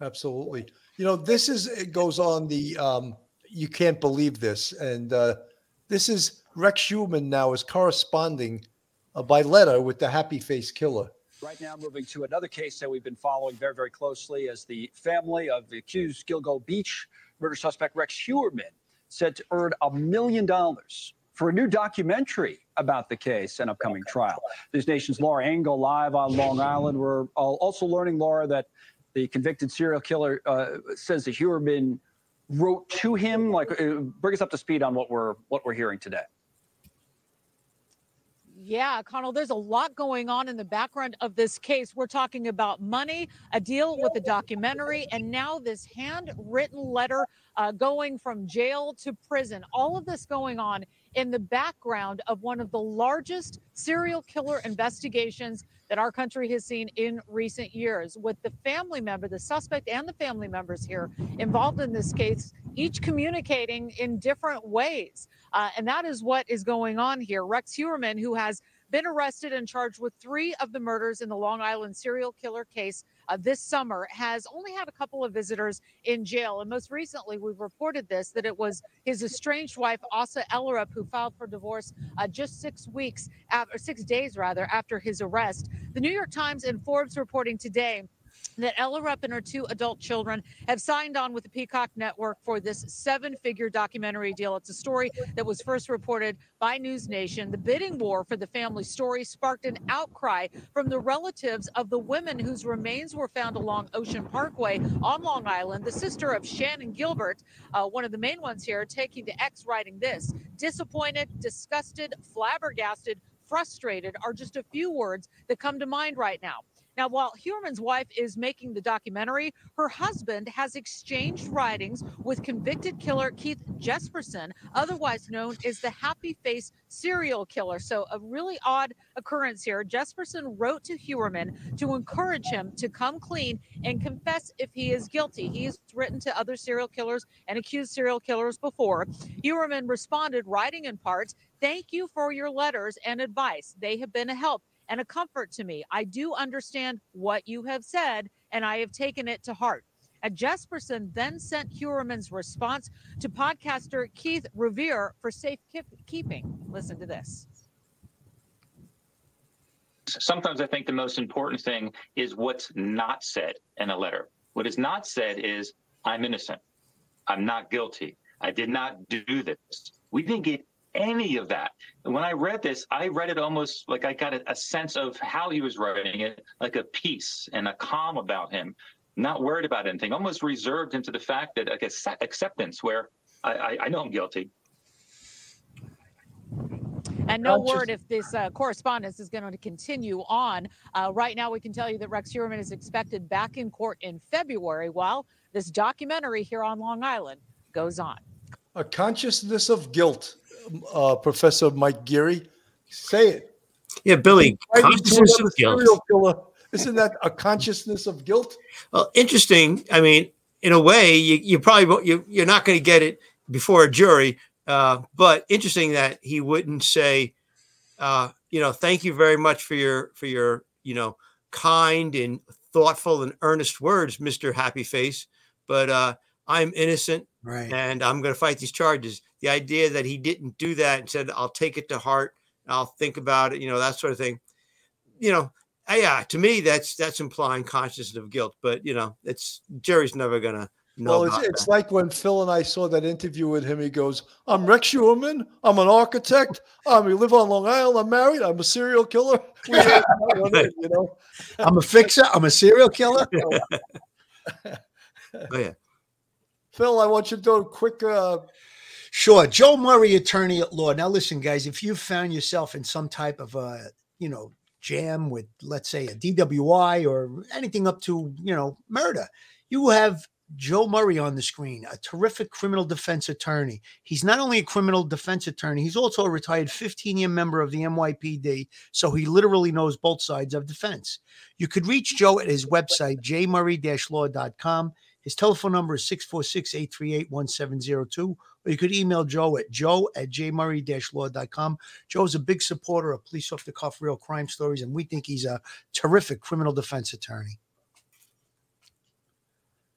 Absolutely. You know, this is it goes on the um you can't believe this. And uh this is Rex Heuermann now is corresponding uh, by letter with the happy face killer.
Right now, moving to another case that we've been following very, very closely as the family of the accused Gilgo Beach murder suspect Rex Heuermann said to earn a million dollars for a new documentary about the case and upcoming trial. This nation's Laura Engel live on Long Island. We're also learning, Laura, that the convicted serial killer uh, says that Heuermann wrote to him. Like, uh, bring us up to speed on what we're what we're hearing today.
Yeah, Connell, there's a lot going on in the background of this case. We're talking about money, a deal with a documentary, and now this handwritten letter uh, going from jail to prison. All of this going on in the background of one of the largest serial killer investigations that our country has seen in recent years, with the family member, the suspect, and the family members here involved in this case, each communicating in different ways. Uh, and that is what is going on here. Rex Huerman, who has been arrested and charged with three of the murders in the Long Island serial killer case uh, this summer, has only had a couple of visitors in jail. And most recently, we've reported this that it was his estranged wife, Asa Ellerup, who filed for divorce uh, just six weeks after, six days rather, after his arrest. The New York Times and Forbes reporting today that Ellerup and her two adult children have signed on with the Peacock Network for this seven figure documentary deal. It's a story that was first reported by News Nation. The bidding war for the family story sparked an outcry from the relatives of the women whose remains were found along Ocean Parkway on Long Island. The sister of Shannan Gilbert, uh, one of the main ones here, taking to X writing this disappointed, disgusted, flabbergasted, frustrated are just a few words that come to mind right now. Now, while Heuermann's wife is making the documentary, her husband has exchanged writings with convicted killer Keith Jesperson, otherwise known as the Happy Face serial killer. So, a really odd occurrence here. Jesperson wrote to Heuermann to encourage him to come clean and confess if he is guilty. He's written to other serial killers and accused serial killers before. Heuermann responded, writing in part, Thank you for your letters and advice. They have been a help and a comfort to me. I do understand what you have said, and I have taken it to heart. And Jesperson then sent Heuermann's response to podcaster Keith Revere for safekeeping. Listen to this.
Sometimes I think the most important thing is what's not said in a letter. What is not said is, I'm innocent. I'm not guilty. I did not do this. We didn't get any of that. And when I read this, I read it almost like I got a, a sense of how he was writing it, like a peace and a calm about him, not worried about anything, almost reserved into the fact that like acceptance, where I, I, I know I'm guilty.
And no word if this uh, correspondence is going to continue on. Uh, right now, we can tell you that Rex Heuermann is expected back in court in February while this documentary here on Long Island goes on.
A consciousness of guilt uh, Professor Mike Geary. Say it.
Yeah, Billy. Consciousness of guilt.
Killer. Isn't that a consciousness of guilt?
Well, interesting. I mean, in a way, you, you probably you, you're not going to get it before a jury, uh, but interesting that he wouldn't say, uh, you know, thank you very much for your for your you know kind and thoughtful and earnest words, Mister Happy Face. But uh, I'm innocent,
right?
And I'm going to fight these charges the idea that he didn't do that and said, I'll take it to heart, I'll think about it, you know, that sort of thing. You know, uh, yeah, to me, that's that's implying consciousness of guilt. But you know, it's Jerry's never gonna know.
Well, it's, it's like when Phil and I saw that interview with him. He goes, "I'm Rex Heuermann. I'm an architect. Um, we live on Long Island. I'm married. I'm a serial killer. you know,
I'm a fixer. I'm a serial killer."
oh yeah.
Phil, I want you to do a quick uh,
Sure. Joe Murray, attorney at law. Now, listen, guys, if you found yourself in some type of a, you know, jam with, let's say, a DWI or anything up to, you know, murder, you have Joe Murray on the screen, a terrific criminal defense attorney. He's not only a criminal defense attorney, he's also a retired 15 year member of the NYPD. So he literally knows both sides of defense. You could reach Joe at his website, jmurray law.com. His telephone number is 646 838 1702 or you could email Joe at joe at jmurray-law.com. Joe's a big supporter of police off the cuff real crime stories, and we think he's a terrific criminal defense attorney.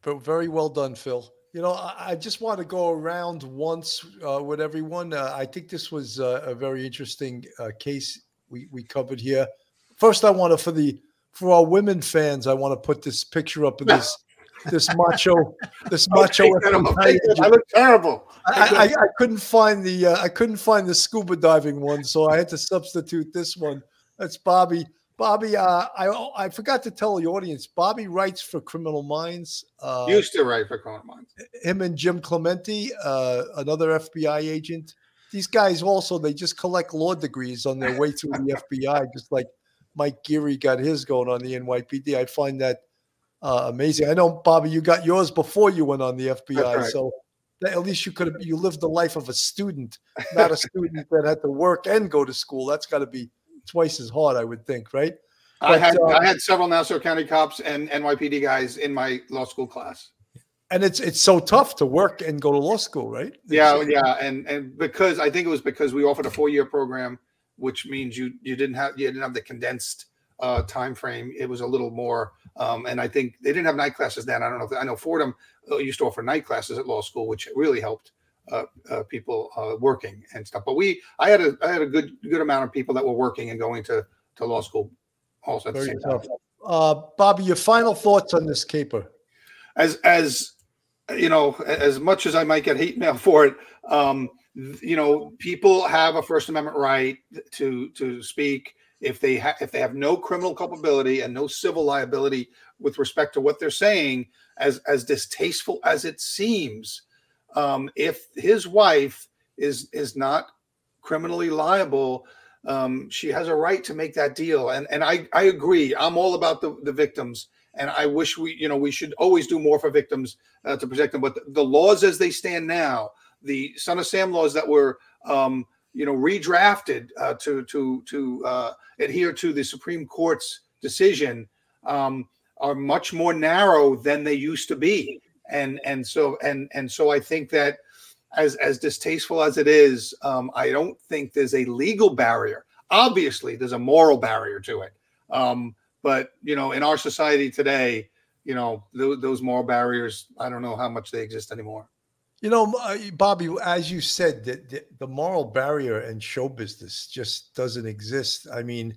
But very well done, Phil. You know, I, I just want to go around once uh, with everyone. Uh, I think this was uh, a very interesting uh, case we, we covered here. First, I want to for the for our women fans, I want to put this picture up of this this macho, this macho.
I look terrible.
I, I, I, couldn't find the uh, I couldn't find the scuba diving one, so I had to substitute this one. That's Bobby. Bobby, uh, I I forgot to tell the audience. Bobby writes for Criminal Minds. Uh,
Used to write for Criminal Minds.
Him and Jim Clemente, uh, another FBI agent. These guys also they just collect law degrees on their way through the FBI, just like Mike Geary got his going on the NYPD. I find that uh, amazing. I know, Bobby, you got yours before you went on the FBI, right. so at least you could have you lived the life of a student, not a student that had to work and go to school. That's got to be twice as hard, I would think, right?
But, I had uh, I had several Nassau County cops and NYPD guys in my law school class.
And it's it's so tough to work and go to law school, right? It's,
yeah, yeah, and and because I think it was because we offered a four year program, which means you you didn't have you didn't have the condensed uh, time frame. It was a little more, um, and I think they didn't have night classes then. I don't know. If, I know Fordham uh, used to offer night classes at law school, which really helped uh, uh, people uh, working and stuff. But we, I had a, I had a good, good amount of people that were working and going to to law school also at
Very
the same
tough.
time.
Uh, Bobby, your final thoughts on this caper?
As as you know, as much as I might get hate mail for it, um, you know, people have a First Amendment right to to speak if they ha- if they have no criminal culpability and no civil liability with respect to what they're saying, as as distasteful as it seems, um, if his wife is is not criminally liable, um, she has a right to make that deal. And and I I agree. I'm all about the the victims, and I wish we you know we should always do more for victims uh, to protect them. But the, the laws as they stand now, the Son of Sam laws that were um, you know redrafted uh, to to to uh, adhere to the Supreme Court's decision um, are much more narrow than they used to be, and and so and and so I think that as as distasteful as it is, um, I don't think there's a legal barrier. Obviously, there's a moral barrier to it, um, but you know, in our society today, you know, th- those moral barriers, I don't know how much they exist anymore.
You know, uh, Bobby, as you said, the, the, the moral barrier in show business just doesn't exist. I mean,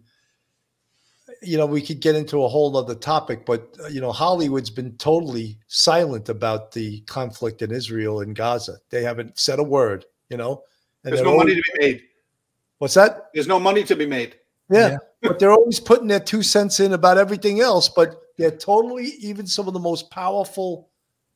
you know, we could get into a whole other topic, but uh, you know, Hollywood's been totally silent about the conflict in Israel and Gaza. They haven't said a word. You know, and
There's
they're
no money to be made.
What's that?
There's no money to be made.
Yeah, but they're always putting their two cents in about everything else. But they're totally, even some of the most powerful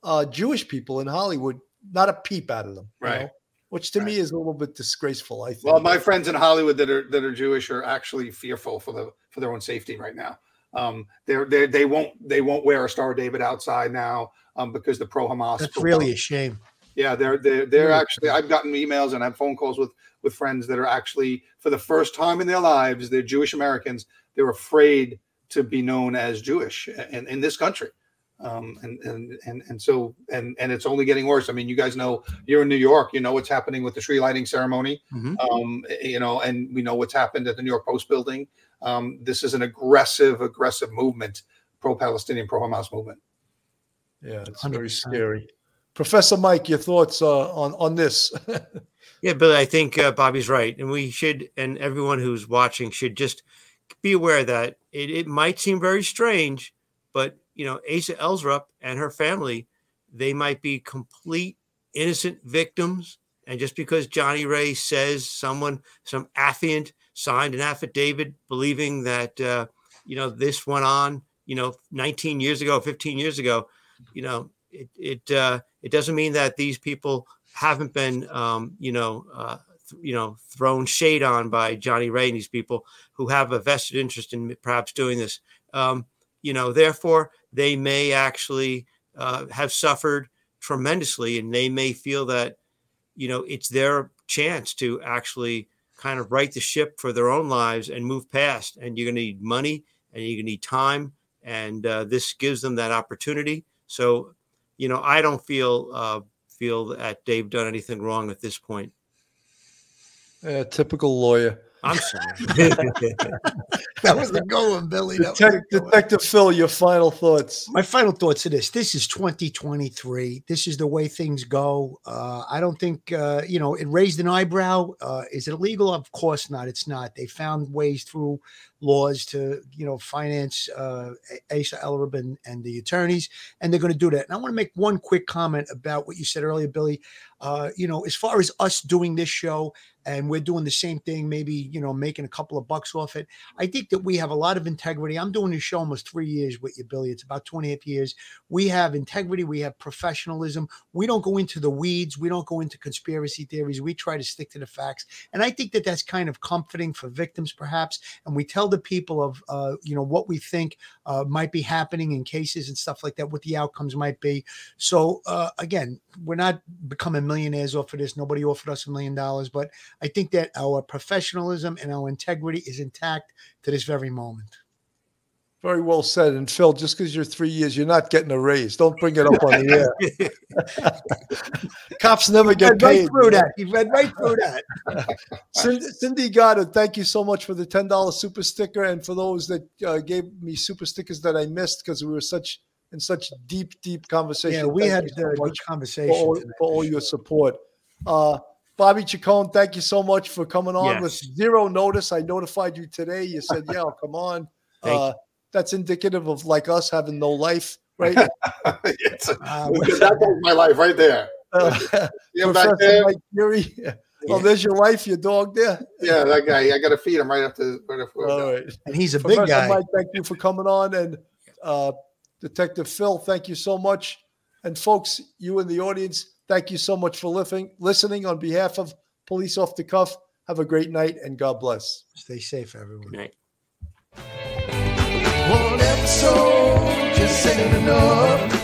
uh, Jewish people in Hollywood, not a peep out of them. you
Right.
know, Which to me is a little bit disgraceful. I think.
Well, my friends in Hollywood that are that are Jewish are actually fearful for the for their own safety right now. Um, they're they they won't they won't wear a Star of David outside now um, because the pro Hamas.
That's really a shame.
Yeah, they're they're they're
Really?
actually. I've gotten emails and I've phone calls with with friends that are actually for the first time in their lives, they're Jewish Americans. They're afraid to be known as Jewish in, in this country. Um, and, and and and so and and it's only getting worse. I mean, you guys know you're in New York. You know what's happening with the tree lighting ceremony.
Mhm.
Um, you know, and we know what's happened at the New York Post building. Um, this is an aggressive, aggressive movement, pro-Palestinian, pro-Hamas movement.
Yeah, it's very scary. Professor Mike, your thoughts uh, on on this?
Yeah, Billy, I think uh, Bobby's right, and we should, and everyone who's watching should just be aware that it, it might seem very strange, but you know, Asa Ellerup and her family, they might be complete innocent victims, and just because Johnny Ray says someone, some affiant, signed an affidavit believing that uh, you know this went on, you know, 19 years ago, 15 years ago, you know, it it uh, it doesn't mean that these people haven't been, um, you know, uh, th- you know, thrown shade on by Johnny Ray and these people who have a vested interest in perhaps doing this. Um, you know, therefore, they may actually uh, have suffered tremendously, and they may feel that, you know, it's their chance to actually kind of right the ship for their own lives and move past. And you're going to need money, and you're going to need time, and uh, this gives them that opportunity. So, you know, I don't feel uh, feel that they've done anything wrong at this point.
Typical lawyer.
I'm sorry.
That was the going, Billy. That was
Detective Phil, your final thoughts.
My final thoughts are this: This is 2023. This is the way things go. Uh, I don't think uh, you know. It raised an eyebrow. Uh, is it illegal? Of course not. It's not. They found ways through laws to you know finance uh, Asa Ellerup and, and the attorneys, and they're going to do that. And I want to make one quick comment about what you said earlier, Billy. Uh, you know, as far as us doing this show, and we're doing the same thing, maybe you know making a couple of bucks off it. I think that we have a lot of integrity. I'm doing this show almost three years with you, Billy. It's about 28 years. We have integrity. We have professionalism. We don't go into the weeds. We don't go into conspiracy theories. We try to stick to the facts. And I think that that's kind of comforting for victims, perhaps. And we tell the people of, uh, you know, what we think uh, might be happening in cases and stuff like that, what the outcomes might be. So uh, again, we're not becoming millionaires off of this. Nobody offered us a million dollars, but I think that our professionalism and our integrity is intact to this very moment.
Very well said. And Phil, just because you're three years, you're not getting a raise. Don't bring it up on the air. Cops never get
read right through that. He read right through that.
Cindy, Cindy Goddard, thank you so much for the ten dollars super sticker, and for those that uh, gave me super stickers that I missed because we were such in such deep, deep conversation.
Yeah, we
Thank
had
you so
good
much
conversation.
for all, for all your support. Uh, Bobby Chacon, thank you so much for coming on with zero notice. I notified you today. You said, "Yeah, I'll come on."
Thank
Uh, that's indicative of like us having no life, right?
It's a-
Uh,
that guy's my life right there.
Uh,
See him back
Professor
there?
Mike Fury. Oh, there's your wife, your dog there.
Yeah, that guy. I got to feed him right after. Right after we're
All
done.
right.
and he's a big
Professor
guy.
Mike, thank you for coming on. And uh, Detective Phil, thank you so much. And folks, you in the audience, thank you so much for listening. Listening on behalf of Police Off the Cuff. Have a great night and God bless.
Stay safe, everyone.
Good night.
One episode just ain't enough.